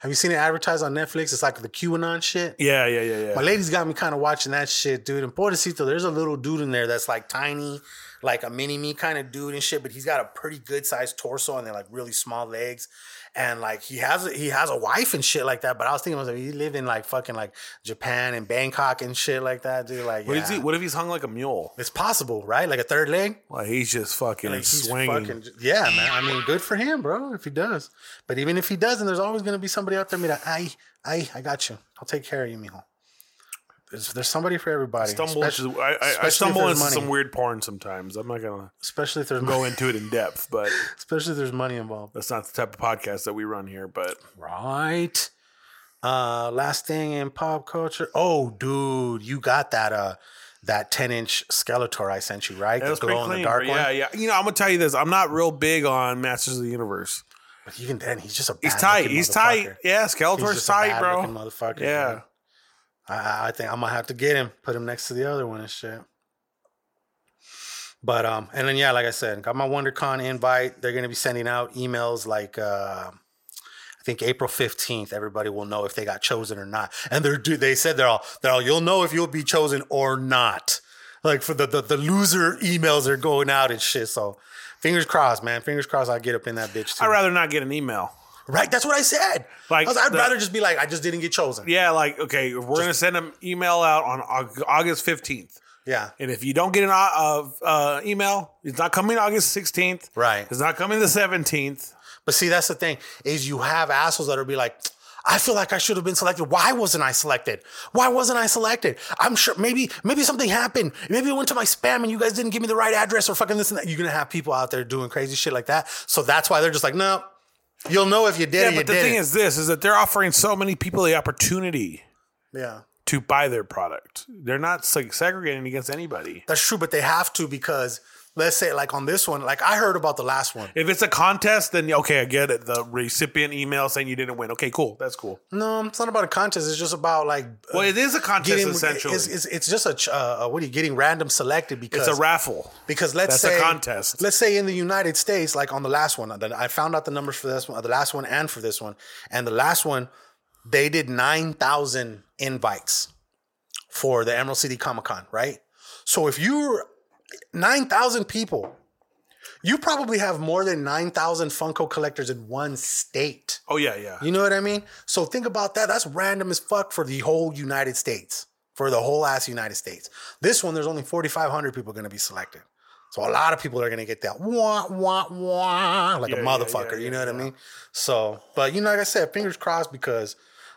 Have you seen it advertised on Netflix? It's like the QAnon shit. Yeah, yeah, yeah, yeah. My lady's got me kind of watching that shit, dude. And Pobrecito, there's a little dude in there that's like tiny, like a mini me kind of dude and shit, but he's got a pretty good sized torso and they're like really small legs. And like he has a, he has a wife and shit like that. But I was thinking, like, he lived in like fucking like Japan and Bangkok and shit like that, dude. Like, What yeah. is he? What if he's hung like a mule? It's possible, right? Like a third leg. Like he's just fucking Like he's swinging. fucking- yeah, man. I mean, good for him, bro. If he does, but even if he doesn't, there's always gonna be somebody out there. Me I, I, I got you. I'll take care of you, mijo. There's, there's somebody for everybody. stumble especially, I, I, I stumble into some weird porn sometimes. I'm not gonna Especially if there's go into it in depth, but (laughs) especially if there's money involved. that's not the type of podcast that we run here. But Right. Uh, last thing in pop culture. Oh, dude, you got that uh that 10 inch Skeletor I sent you, right? that the glow in clean. the dark one. yeah, yeah. You know, I'm gonna tell you this. I'm not real big on Masters of the Universe. But even then, he's just a He's tight. He's tight. Yeah, Skeletor's tight, bro. Motherfucker. Yeah. bro. I, I think I'm gonna have to get him, put him next to the other one and shit. But um, and then yeah, like I said, got my WonderCon invite. They're gonna be sending out emails like uh, I think April fifteenth. Everybody will know if they got chosen or not. And they're they said they're all they're all you'll know if you'll be chosen or not. Like for the the, the loser emails are going out and shit. So Fingers crossed, man. Fingers crossed. I get up in that bitch too. I'd rather not get an email. Right. That's what I said. Like I the- rather just be like, I just didn't get chosen. Yeah, like okay, we're gonna send an email out on August fifteenth, Yeah. and if you don't get an uh, uh, email, it's not coming August sixteenth. Right. It's not coming the seventeenth. But see, that's the thing is you have assholes that will be like, I feel like I should have been selected. Why wasn't I selected? Why wasn't I selected? I'm sure maybe maybe something happened. Maybe it went to my spam and you guys didn't give me the right address or fucking this and that. You're gonna have people out there doing crazy shit like that. So that's why they're just like, no. You'll know if you did Yeah, but the thing is, this is that they're offering so many people the opportunity yeah. to buy their product. They're not like segregating against anybody. That's true, but they have to because let's say like on this one, like I heard about the last one. If it's a contest, then okay, I get it. The recipient email saying you didn't win. Okay, cool. That's cool. No, it's not about a contest. It's just about like Well, it is a contest getting, essentially. It's, it's, it's just a uh, what are you getting random selected because it's a raffle. Because let's That's a say contest. Let's say in the United States, like on the last one, that I found out the numbers for this one, the last one, and for this one, and the last one, they did nine thousand invites for the Emerald City Comic Con, right? So if you're nine thousand people, you probably have more than nine thousand Funko collectors in one state. Oh yeah, yeah. You know what I mean? So think about that. That's random as fuck for the whole United States, for the whole ass United States. This one, there's only 4,500 people going to be selected. So a lot of people are going to get that wah, wah, wah, like Yeah, a motherfucker. yeah, you yeah, know what I mean? So, but you know, like I said, fingers crossed because,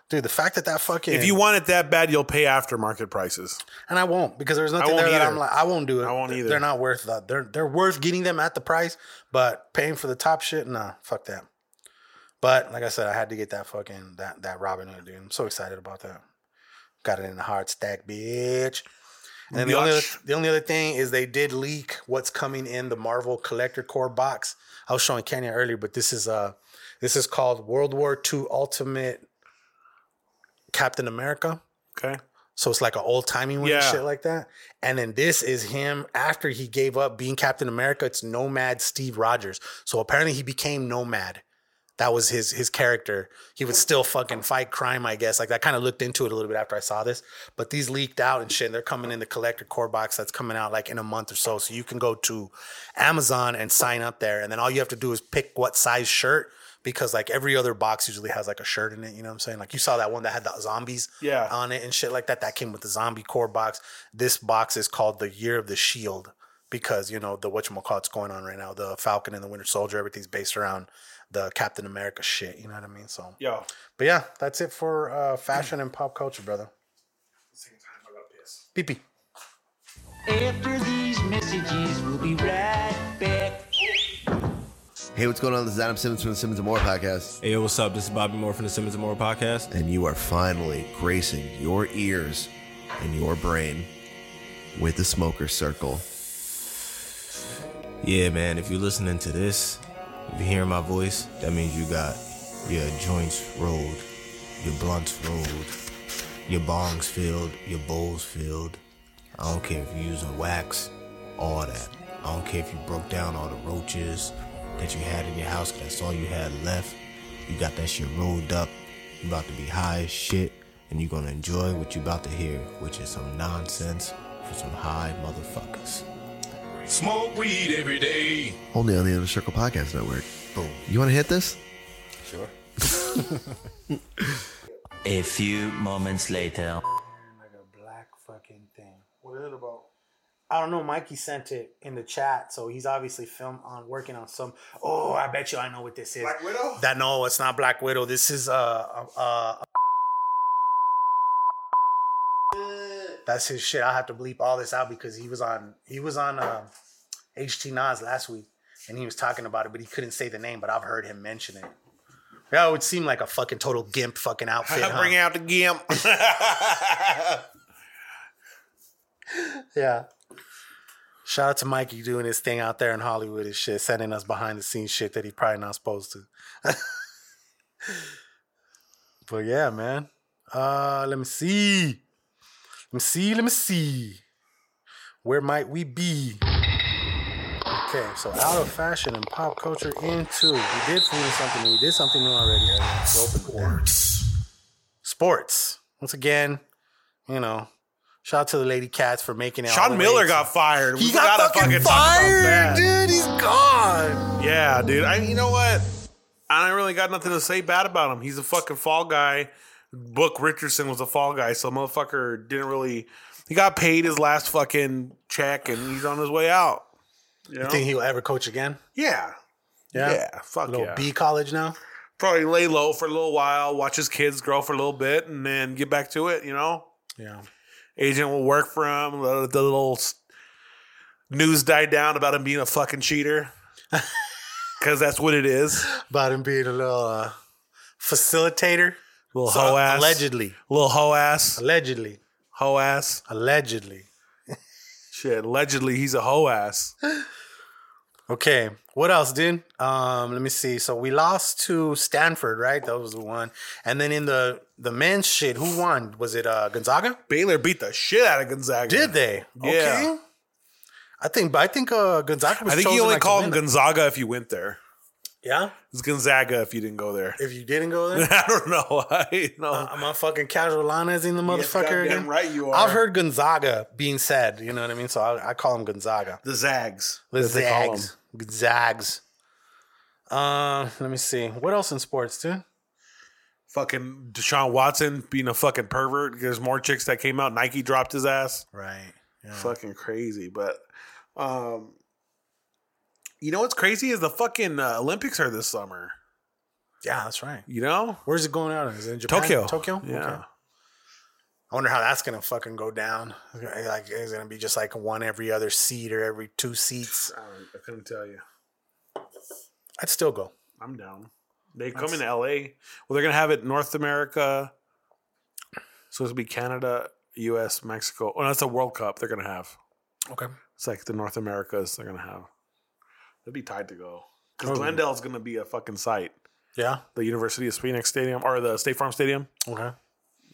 dude, the fact that that fucking. If you want it that bad, you'll pay aftermarket prices. And I won't because there's nothing won't there that either. I'm like, I won't do it. I won't either. They're not worth that. They're they're worth getting them at the price, but paying for the top shit, nah, fuck that. But like I said, I had to get that fucking that that Robin Hood, dude. I'm so excited about that. Got it in the hard stack, bitch. And then the only other, the only other thing is they did leak what's coming in the Marvel Collector Corps box. I was showing Kenya earlier, but this is uh this is called World War II Ultimate Captain America. Okay. So it's like an old timey one and Yeah. shit like that. And then this is him after he gave up being Captain America. It's Nomad Steve Rogers. So apparently he became Nomad. That was his his character. He would still fucking fight crime, I guess. Like I kind of looked into it a little bit after I saw this. But these leaked out and shit. And they're coming in the collector corps box that's coming out like in a month or so. So you can go to Amazon and sign up there. And then all you have to do is pick what size shirt. Because like every other box usually has like a shirt in it, you know what I'm saying? Like you saw that one that had the zombies Yeah. on it and shit like that. That came with the zombie Corps box. This box is called the Year of the Shield because you know the whatchamacallit's going on right now. The Falcon and the Winter Soldier, everything's based around the Captain America shit. You know what I mean? So Yo. But yeah, that's it for uh, fashion and pop culture, brother. Pee pee. After these messages, we'll be right back. Hey, what's going on? This is Adam Simmons from the Simmons and More podcast. Hey, what's up? This is Bobby Moore from the Simmons and More podcast. And you are finally gracing your ears and your brain with the Smoker Circle. Yeah, man, if you're listening to this, if you're hearing my voice, that means you got your joints rolled, your blunts rolled, your bongs filled, your bowls filled. I don't care if you're using wax, all that. I don't care if you broke down all the roaches that you had in your house, 'cause that's all you had left. You got that shit rolled up. You about to be high as shit, and you're gonna enjoy what you about to hear, which is some nonsense for some high motherfuckers. Smoke weed every day. Only on the Inner Circle Podcast Network. Boom. You want to hit this? Sure. (laughs) A few moments later. Black fucking thing. What is it about? I don't know. Mikey sent it in the chat, so he's obviously film on working on some. Oh, I bet you I know what this is. Black Widow? That no, it's not Black Widow. This is uh uh. that's his shit. I have to bleep all this out because he was on he was on uh, HT Nas last week and he was talking about it, but he couldn't say the name. But I've heard him mention it. Yeah, it would seem like a fucking total gimp fucking outfit. (laughs) huh? Bring out the gimp. (laughs) Yeah. Shout out to Mikey doing his thing out there in Hollywood and shit, sending us behind the scenes shit that he probably not supposed to. (laughs) but yeah, man. Uh let me see. Let me see, let me see. Where might we be? Okay, so out of fashion and pop culture into we did something new. We did something new already. That. Sports. Once again, you know, Shout out to the Lady Cats for making it. Sean Miller got to- fired. He We got gotta fucking about fired, dude. He's gone. Yeah, dude. I you know what? I don't really got nothing to say bad about him. He's a fucking fall guy. Book Richardson was a fall guy, so motherfucker didn't really. He got paid his last fucking check, and he's on his way out. You think he'll ever coach again? Yeah. Yeah. Yeah, fuck Little yeah. B college now. Probably lay low for a little while, watch his kids grow for a little bit, and then get back to it. You know, Yeah. Agent will work for him. Let the little news die down about him being a fucking cheater, (laughs) because that's what it is. About him being a little uh, facilitator. Little So, hoe ass. Allegedly. Little hoe ass. Allegedly. Hoe ass. Allegedly. Shit. Allegedly, he's a hoe ass. (laughs) Okay. What else, dude? Um, let me see. So we lost to Stanford, right? That was the one. And then in the the men's shit, who won? Was it uh Gonzaga? Baylor beat the shit out of Gonzaga. Did they? Yeah. Okay. I think I think uh Gonzaga was I think you only like, call him. Gonzaga if you went there. Yeah? It's Gonzaga if you didn't go there. If you didn't go there? (laughs) I don't know. I know. I'm a fucking casual Lanas in the motherfucker goddamn again. right you are. I've heard Gonzaga being said, you know what I mean? So I, I call him Gonzaga. the Zags. The Zags. Zags. Uh, let me see. What else in sports, dude? Fucking Deshaun Watson being a fucking pervert. There's more chicks that came out. Nike dropped his ass. Right. Yeah. Fucking crazy. But um you know what's crazy is the fucking uh, Olympics are this summer. Yeah, that's right. You know? Where's it going out? Is it in Japan? Tokyo. Tokyo? Yeah. Okay. I wonder how that's gonna fucking go down. Like, is it gonna be just like one every other seat or every two seats? I, I couldn't tell you. I'd still go. I'm down. They come in LA. Well, they're gonna have it North America. So it's gonna be Canada, US, Mexico. Oh, that's a World Cup they're gonna have. Okay. It's like the North Americas they're gonna have. They'll be tied to go. Because. Glendale's gonna be a fucking site. Yeah. The University of Phoenix Stadium or the State Farm Stadium. Okay.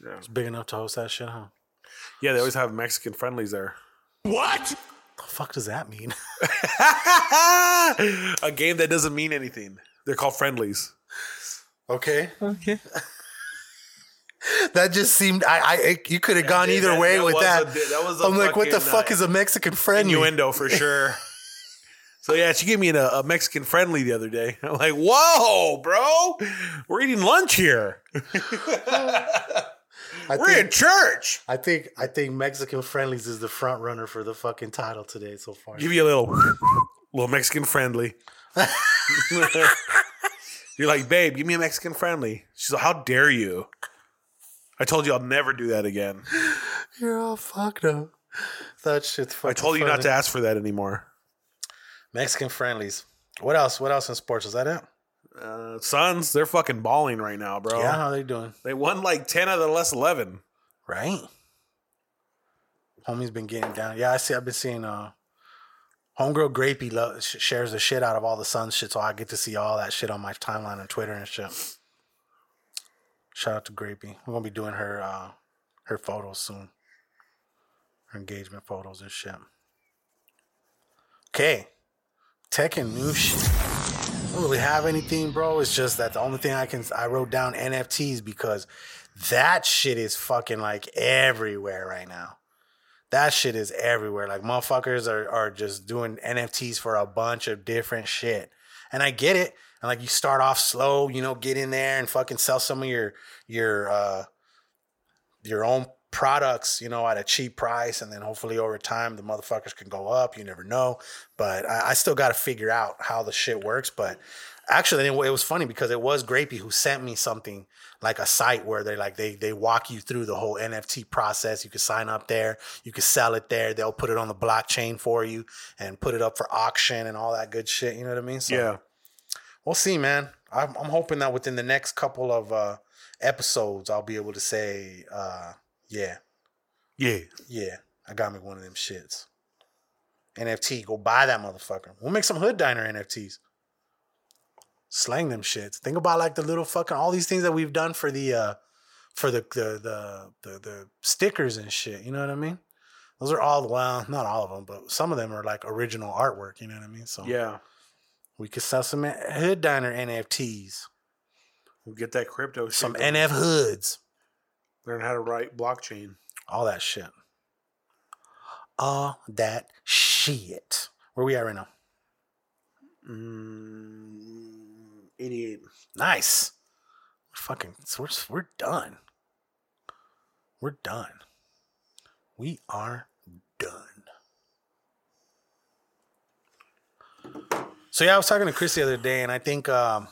Yeah. It's big enough to host that shit, huh? Yeah, they always have Mexican friendlies there. What? The fuck does that mean? (laughs) a game that doesn't mean anything. They're called friendlies. Okay. Okay. That just seemed I I you could have gone either That- way that with was that. a- that was a I'm like, what the fucking, fuck uh, is a Mexican friend? Innuendo for sure. (laughs) so yeah, she gave me a, a Mexican friendly the other day. (laughs) I'm like, whoa, bro, we're eating lunch here. (laughs) I we're in think, church. I think I think Mexican friendlies is the front runner for the fucking title today so far. Give you a little, little Mexican friendly. (laughs) You're like, babe, give me a Mexican friendly. She's like, how dare you? I told you I'll never do that again. You're all fucked up. That shit's fucking I told you not to ask for that anymore. Mexican friendlies. What else? What else in sports? Is that it? Uh, Suns, they're fucking balling right now, bro. Yeah, how they doing? They won like 10 out of the last 11. Right. Homie's been getting down. Yeah, I see. I've been seeing. uh Homegirl Grapey lo- sh- shares the shit out of all the Suns shit, so I get to see all that shit on my timeline on Twitter and shit. Shout out to Grapey. We're gonna be doing her uh her photos soon. Her engagement photos and shit. Okay. And new shit. I don't really have anything, bro. It's just that the only thing I can I wrote down NFTs because that shit is fucking like everywhere right now. That shit is everywhere. Like motherfuckers are are just doing NFTs for a bunch of different shit. And I get it. And like you start off slow, you know, get in there and fucking sell some of your your uh your own products, you know, at a cheap price, and then hopefully over time the motherfuckers can go up. You never know, but I, I still got to figure out how the shit works. But actually, it, it was funny because it was Grapey who sent me something like a site where they like they they walk you through the whole NFT process. You can sign up there, you can sell it there. They'll put it on the blockchain for you and put it up for auction and all that good shit. You know what I mean? So, Yeah. we'll see, man. I'm, I'm hoping that within the next couple of uh, episodes, I'll be able to say, uh, yeah, Yeah. yeah, I got me one of them shits. NFT, go buy that motherfucker. We'll make some Hood Diner NFTs. Slang them shits. Think about like the little fucking all these things that we've done for the uh for the the the the, the stickers and shit. You know what I mean? Those are all well, not all of them, but some of them are like original artwork. You know what I mean? So Yeah. we could sell some Hood Diner NFTs. We'll get that crypto Some. NF hoods. Learn how to write blockchain. All that shit. all that shit. Where we at right now? Mm, 88. Nice. Fucking, so we're, we're done. We're done. We are done. So yeah, I was talking to Chris the other day, and I think, um,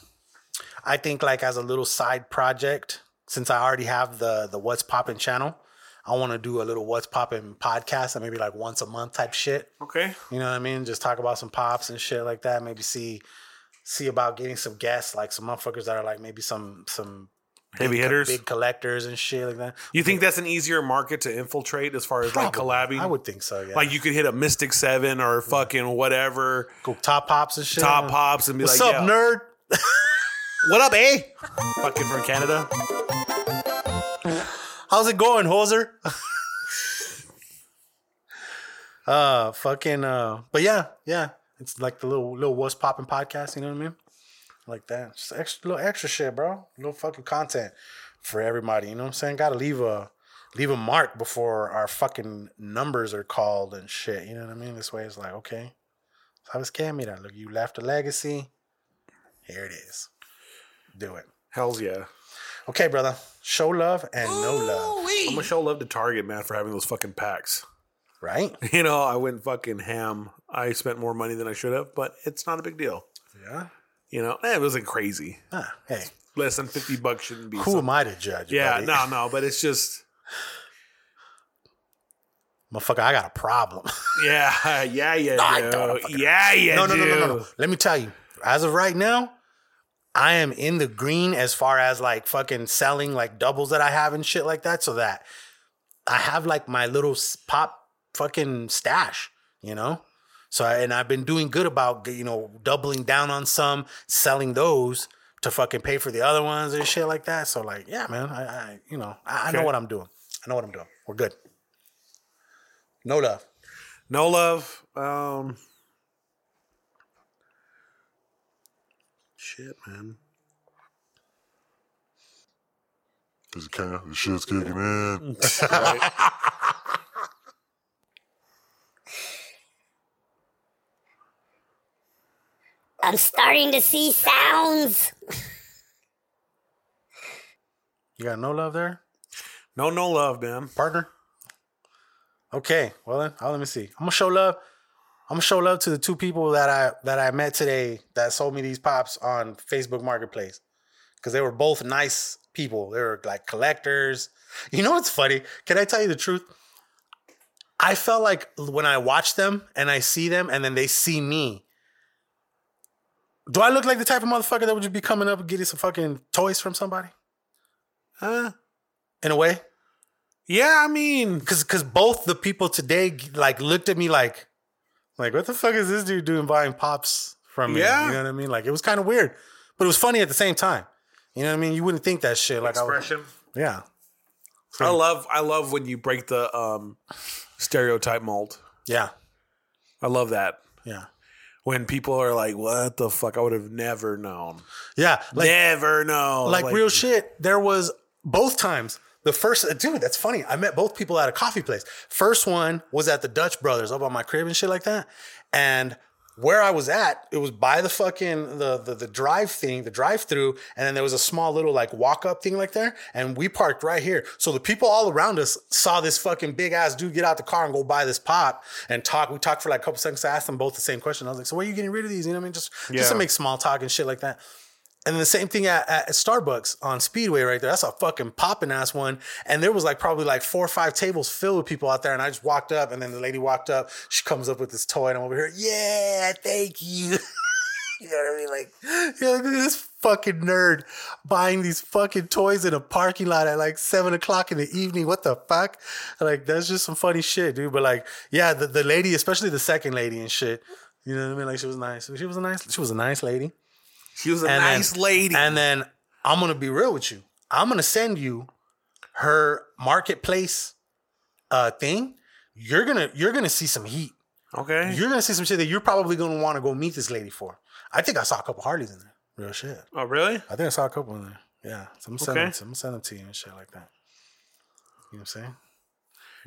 I think like as a little side project, since I already have the the What's Popping channel, I want to do a little What's Popping podcast, and maybe like once a month type shit. Okay. You know what I mean? Just talk about some pops and shit like that. Maybe see see about getting some guests, like some motherfuckers that are like maybe some some Heavy big hitters? big collectors and shit like that. You think that's an easier market to infiltrate as far as like Probably. collabing? I would think so. Yeah. Like you could hit a Mystic Seven or fucking whatever. Go top pops and shit. Top pops and be What's like, up, yeah. nerd? What up, eh? Fucking from Canada. How's it going, hoser? (laughs) uh, fucking. Uh, but yeah, yeah. It's like the little little what's popping podcast. You know what I mean? Like that. Just extra little extra shit, bro. Little fucking content for everybody. You know what I'm saying? Got to leave a leave a mark before our fucking numbers are called and shit. You know what I mean? This way, it's like okay. Sabes qué? Mira, look, you left a legacy. Here it is. Do it. Hell's yeah. Okay, brother. Show love and no love. I'm gonna show love to Target, man, for having those fucking packs. Right? (laughs) You know, I went fucking ham. I spent more money than I should have, but it's not a big deal. Yeah. You know, eh, it wasn't crazy. Ah, hey, Less than fifty bucks shouldn't be. who something- am I to judge? Yeah, buddy? no, no, but it's just, (sighs) Motherfucker, I got a problem. (laughs) yeah, (laughs) yeah, yeah, No, I do. don't, yeah, yeah. no, no, no, no, no, no. Let me tell you, as of right now, I am in the green as far as like fucking selling like doubles that I have and shit like that. So that I have like my little pop fucking stash, you know? So, I- and I've been doing good about, you know, doubling down on some, selling those to fucking pay for the other ones and shit like that. So, like, yeah, man, I, I you know, I, I know Okay. what I'm doing. I know what I'm doing. We're good. No love. No love. Um, shit, man. Cause kind of the shit's kicking in. (laughs) I'm starting to see sounds. You got no love there? No, no love, man. partner. Okay, well then, oh, let me see. I'm gonna show love. I'm gonna show love to the two people that I that I met today that sold me these pops on Facebook Marketplace because they were both nice people. They were like collectors. You know what's funny? Can I tell you the truth? I felt like when I watch them and I see them and then they see me. Do I look like the type of motherfucker that would just be coming up and getting some fucking toys from somebody? Huh? In a way? Yeah, I mean, because because both the people today like looked at me like, like what the fuck is this dude doing buying pops from me? Yeah. you know what I mean. Like it was kind of weird, but it was funny at the same time. You know what I mean? You wouldn't think that shit. Like I was, expression. yeah, I love, I love when you break the um, stereotype mold. yeah, I love that. yeah, When people are like, "What the fuck?" I would have never known. yeah. Like never known. like, real shit. There was both times. The first dude, that's funny. I met both people at a coffee place. First one was at the Dutch Brothers up on my crib and shit like that. And where I was at, it was by the fucking the the, the drive thing, the drive through, and then there was a small little like walk up thing like there, and we parked right here. So the people all around us saw this fucking big ass dude get out the car and go buy this pop and talk. We talked for like a couple seconds. I asked them both the same question. I was like, "So where are you getting rid of these?" You know what I mean? Just just to make small talk and shit like that. And then the same thing at, at Starbucks on Speedway right there. That's a fucking popping ass one. And there was like probably like four or five tables filled with people out there. And I just walked up, and then the lady walked up. She comes up with this toy, and I'm over here. Yeah, thank you. (laughs) you know what I mean? Like, you know, this fucking nerd buying these fucking toys in a parking lot at like seven o'clock in the evening. What the fuck? Like, that's just some funny shit, dude. But like, yeah, the, the lady, especially the second lady and shit. You know what I mean? Like, she was nice. She was a nice. She was a nice lady. She was a And nice then- lady. And then I'm gonna be real with you. I'm gonna send you her marketplace uh thing. You're gonna you're gonna see some heat. okay. You're gonna see some shit that you're probably gonna want to go meet this lady for. I think I saw a couple Harleys in there. Real shit. oh, really? I think I saw a couple in there. Yeah. So I'm gonna send Okay. them, I'm gonna send them to you and shit like that. You know what I'm saying?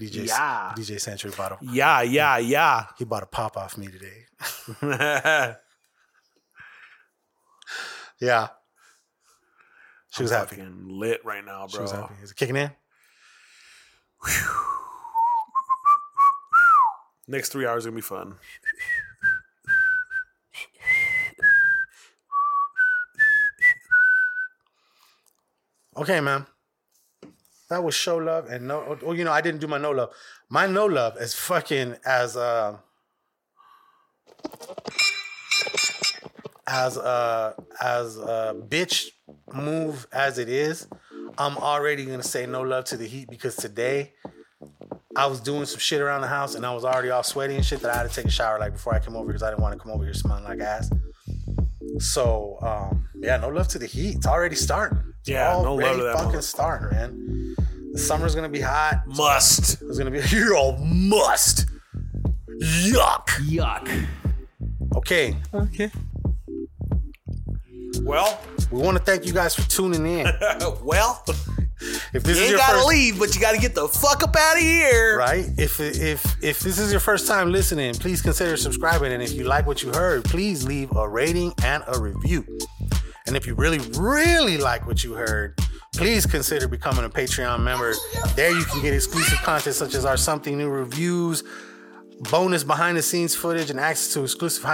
DJ, Yeah. DJ Century bought a Yeah, yeah, yeah. he bought a pop off me today. (laughs) (laughs) yeah. She was happy. Fucking lit right now, She bro. was happy. Is it kicking in? Next three hours are gonna be fun. Okay, man. That was show love and no. Oh, you know, I didn't do my no love. My no love is fucking as uh as a as a bitch move as it is. I'm already gonna say no love to the heat because today I was doing some shit around the house and I was already all sweaty and shit that I had to take a shower like before I came over because I didn't want to come over here smelling like ass. So um yeah, no love to the heat. It's already starting. It's Yeah, no love already to that fucking mother- starting, man. The summer's gonna be hot. Must. It's gonna be (laughs) you're all must. Yuck. Yuck. Okay. Okay. Well, we want to thank you guys for tuning in. (laughs) well, if this you is ain't your gotta first, leave, but you gotta get the fuck up out of here. right? If if if this is your first time listening, please consider subscribing. And if you like what you heard, please leave a rating and a review. And if you really, really like what you heard, please consider becoming a Patreon member. There you can get exclusive content such as our something new reviews, bonus behind the scenes footage, and access to exclusive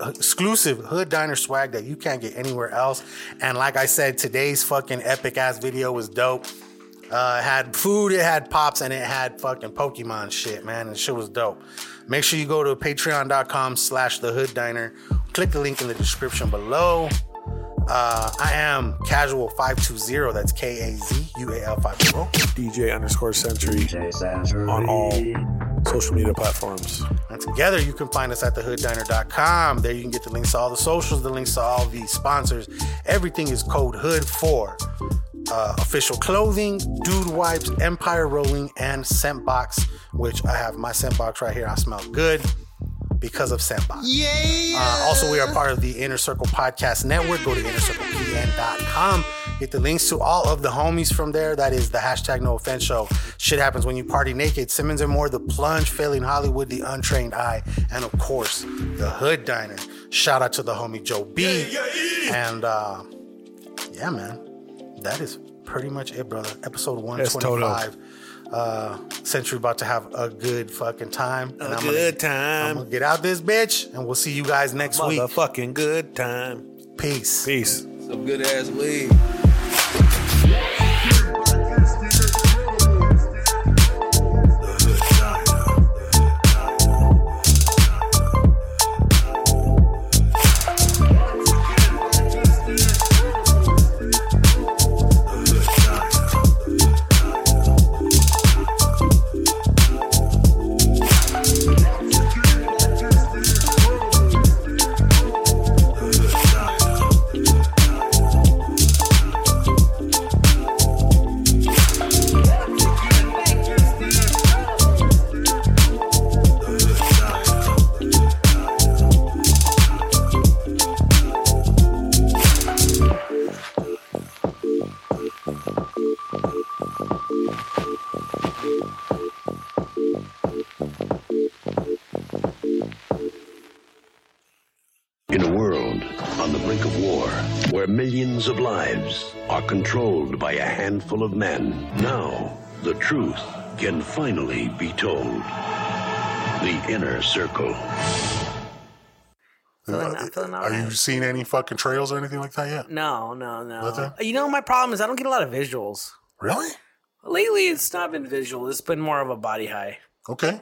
exclusive Hood Diner swag that you can't get anywhere else. And like I said, today's fucking epic ass video was dope. Uh, it had food, it had pops, and it had fucking Pokemon shit, man. And shit was dope. Make sure you go to patreon.com slash the hood diner. Click the link in the description below. Uh, I am Kazual 520. That's K A Z U A L 50. DJ underscore century on all social media platforms. And together you can find us at thehooddiner.com. There you can get the links to all the socials, the links to all the sponsors. Everything is code HOOD for uh, Ohfishl clothing, dude wipes, Empire Rolling, and Scentbox, which I have my Scentbox right here. I smell good because of Scentbox. Yeah. Uh, also, we are part of the Inner Circle Podcast Network. Go to innercirclepn.com. Get the links to all of the homies from there. That is the hashtag no offense show. Shit happens when you party naked. Simmons and more, the plunge, failing Hollywood, the untrained eye, and of course, the Hood Diner. Shout out to the homie Joe B. And uh, yeah, man, that is pretty much it, brother. Episode Yes, Toto. 125. Uh, Century about to have a good fucking time. A I'm good gonna, time. I'm gonna get out this bitch, and we'll see you guys next week. Motherfucking good time. Peace. Peace. Some good ass weed. Controlled by a handful of men, now the truth can finally be told. The Inner Circle. Feeling that- feeling all Are you seeing any fucking trails or anything like that yet? No, no, no. Nothing? You know, my problem is I don't get a lot of visuals. Really? Lately, it's not been visual. It's been more of a body high. Okay.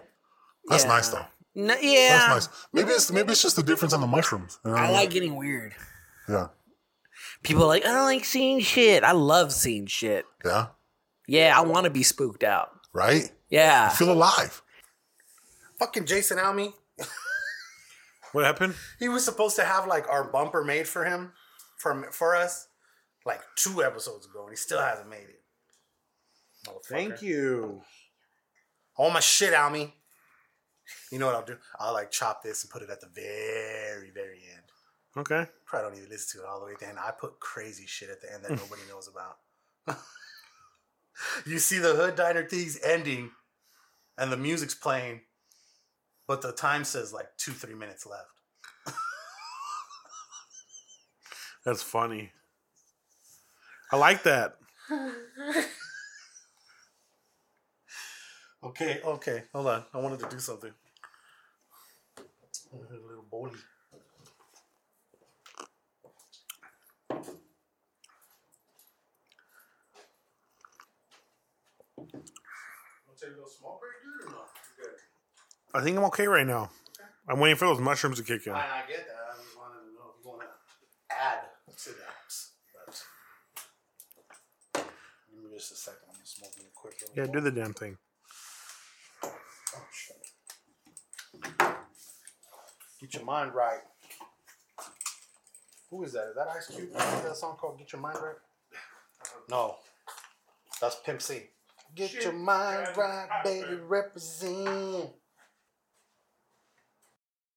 That's Yeah. nice though. No, yeah. That's nice. Maybe it's maybe it's just the difference on the mushrooms. you know? I like getting weird. Yeah. People are like, I don't like seeing shit. I love seeing shit. Yeah. Yeah, I want to be spooked out. Right? Yeah. You feel alive. Fucking Jason Almy. (laughs) What happened? He was supposed to have like our bumper made for him, for for us, like two episodes ago, and he still hasn't made it. Thank you. All my shit, Almy. You know what I'll do? I'll like chop this and put it at the very, very end. Okay. Probably don't even listen to it all the way to the end. I put crazy shit at the end that (laughs) nobody knows about. (laughs) you see the Hood Diner things ending, and the music's playing, but the time says like two, three minutes left. (laughs) That's funny. I like that. okay, okay, hold on. I wanted to do something. A little bowly. Take a little smoke break, dude, or no? You good? I think I'm okay right now. I'm waiting for those mushrooms to kick in. I, I get that. I just wanted to know if you want to add to that. But give me just a second. I'm gonna smoke real quick. Yeah, do the damn thing. Oh, shit. Get your mind right. Who is that? Is that Ice Cube? Is that song called "Get Your Mind Right"? No, that's Pimp C. Get your mind right, baby. Represent.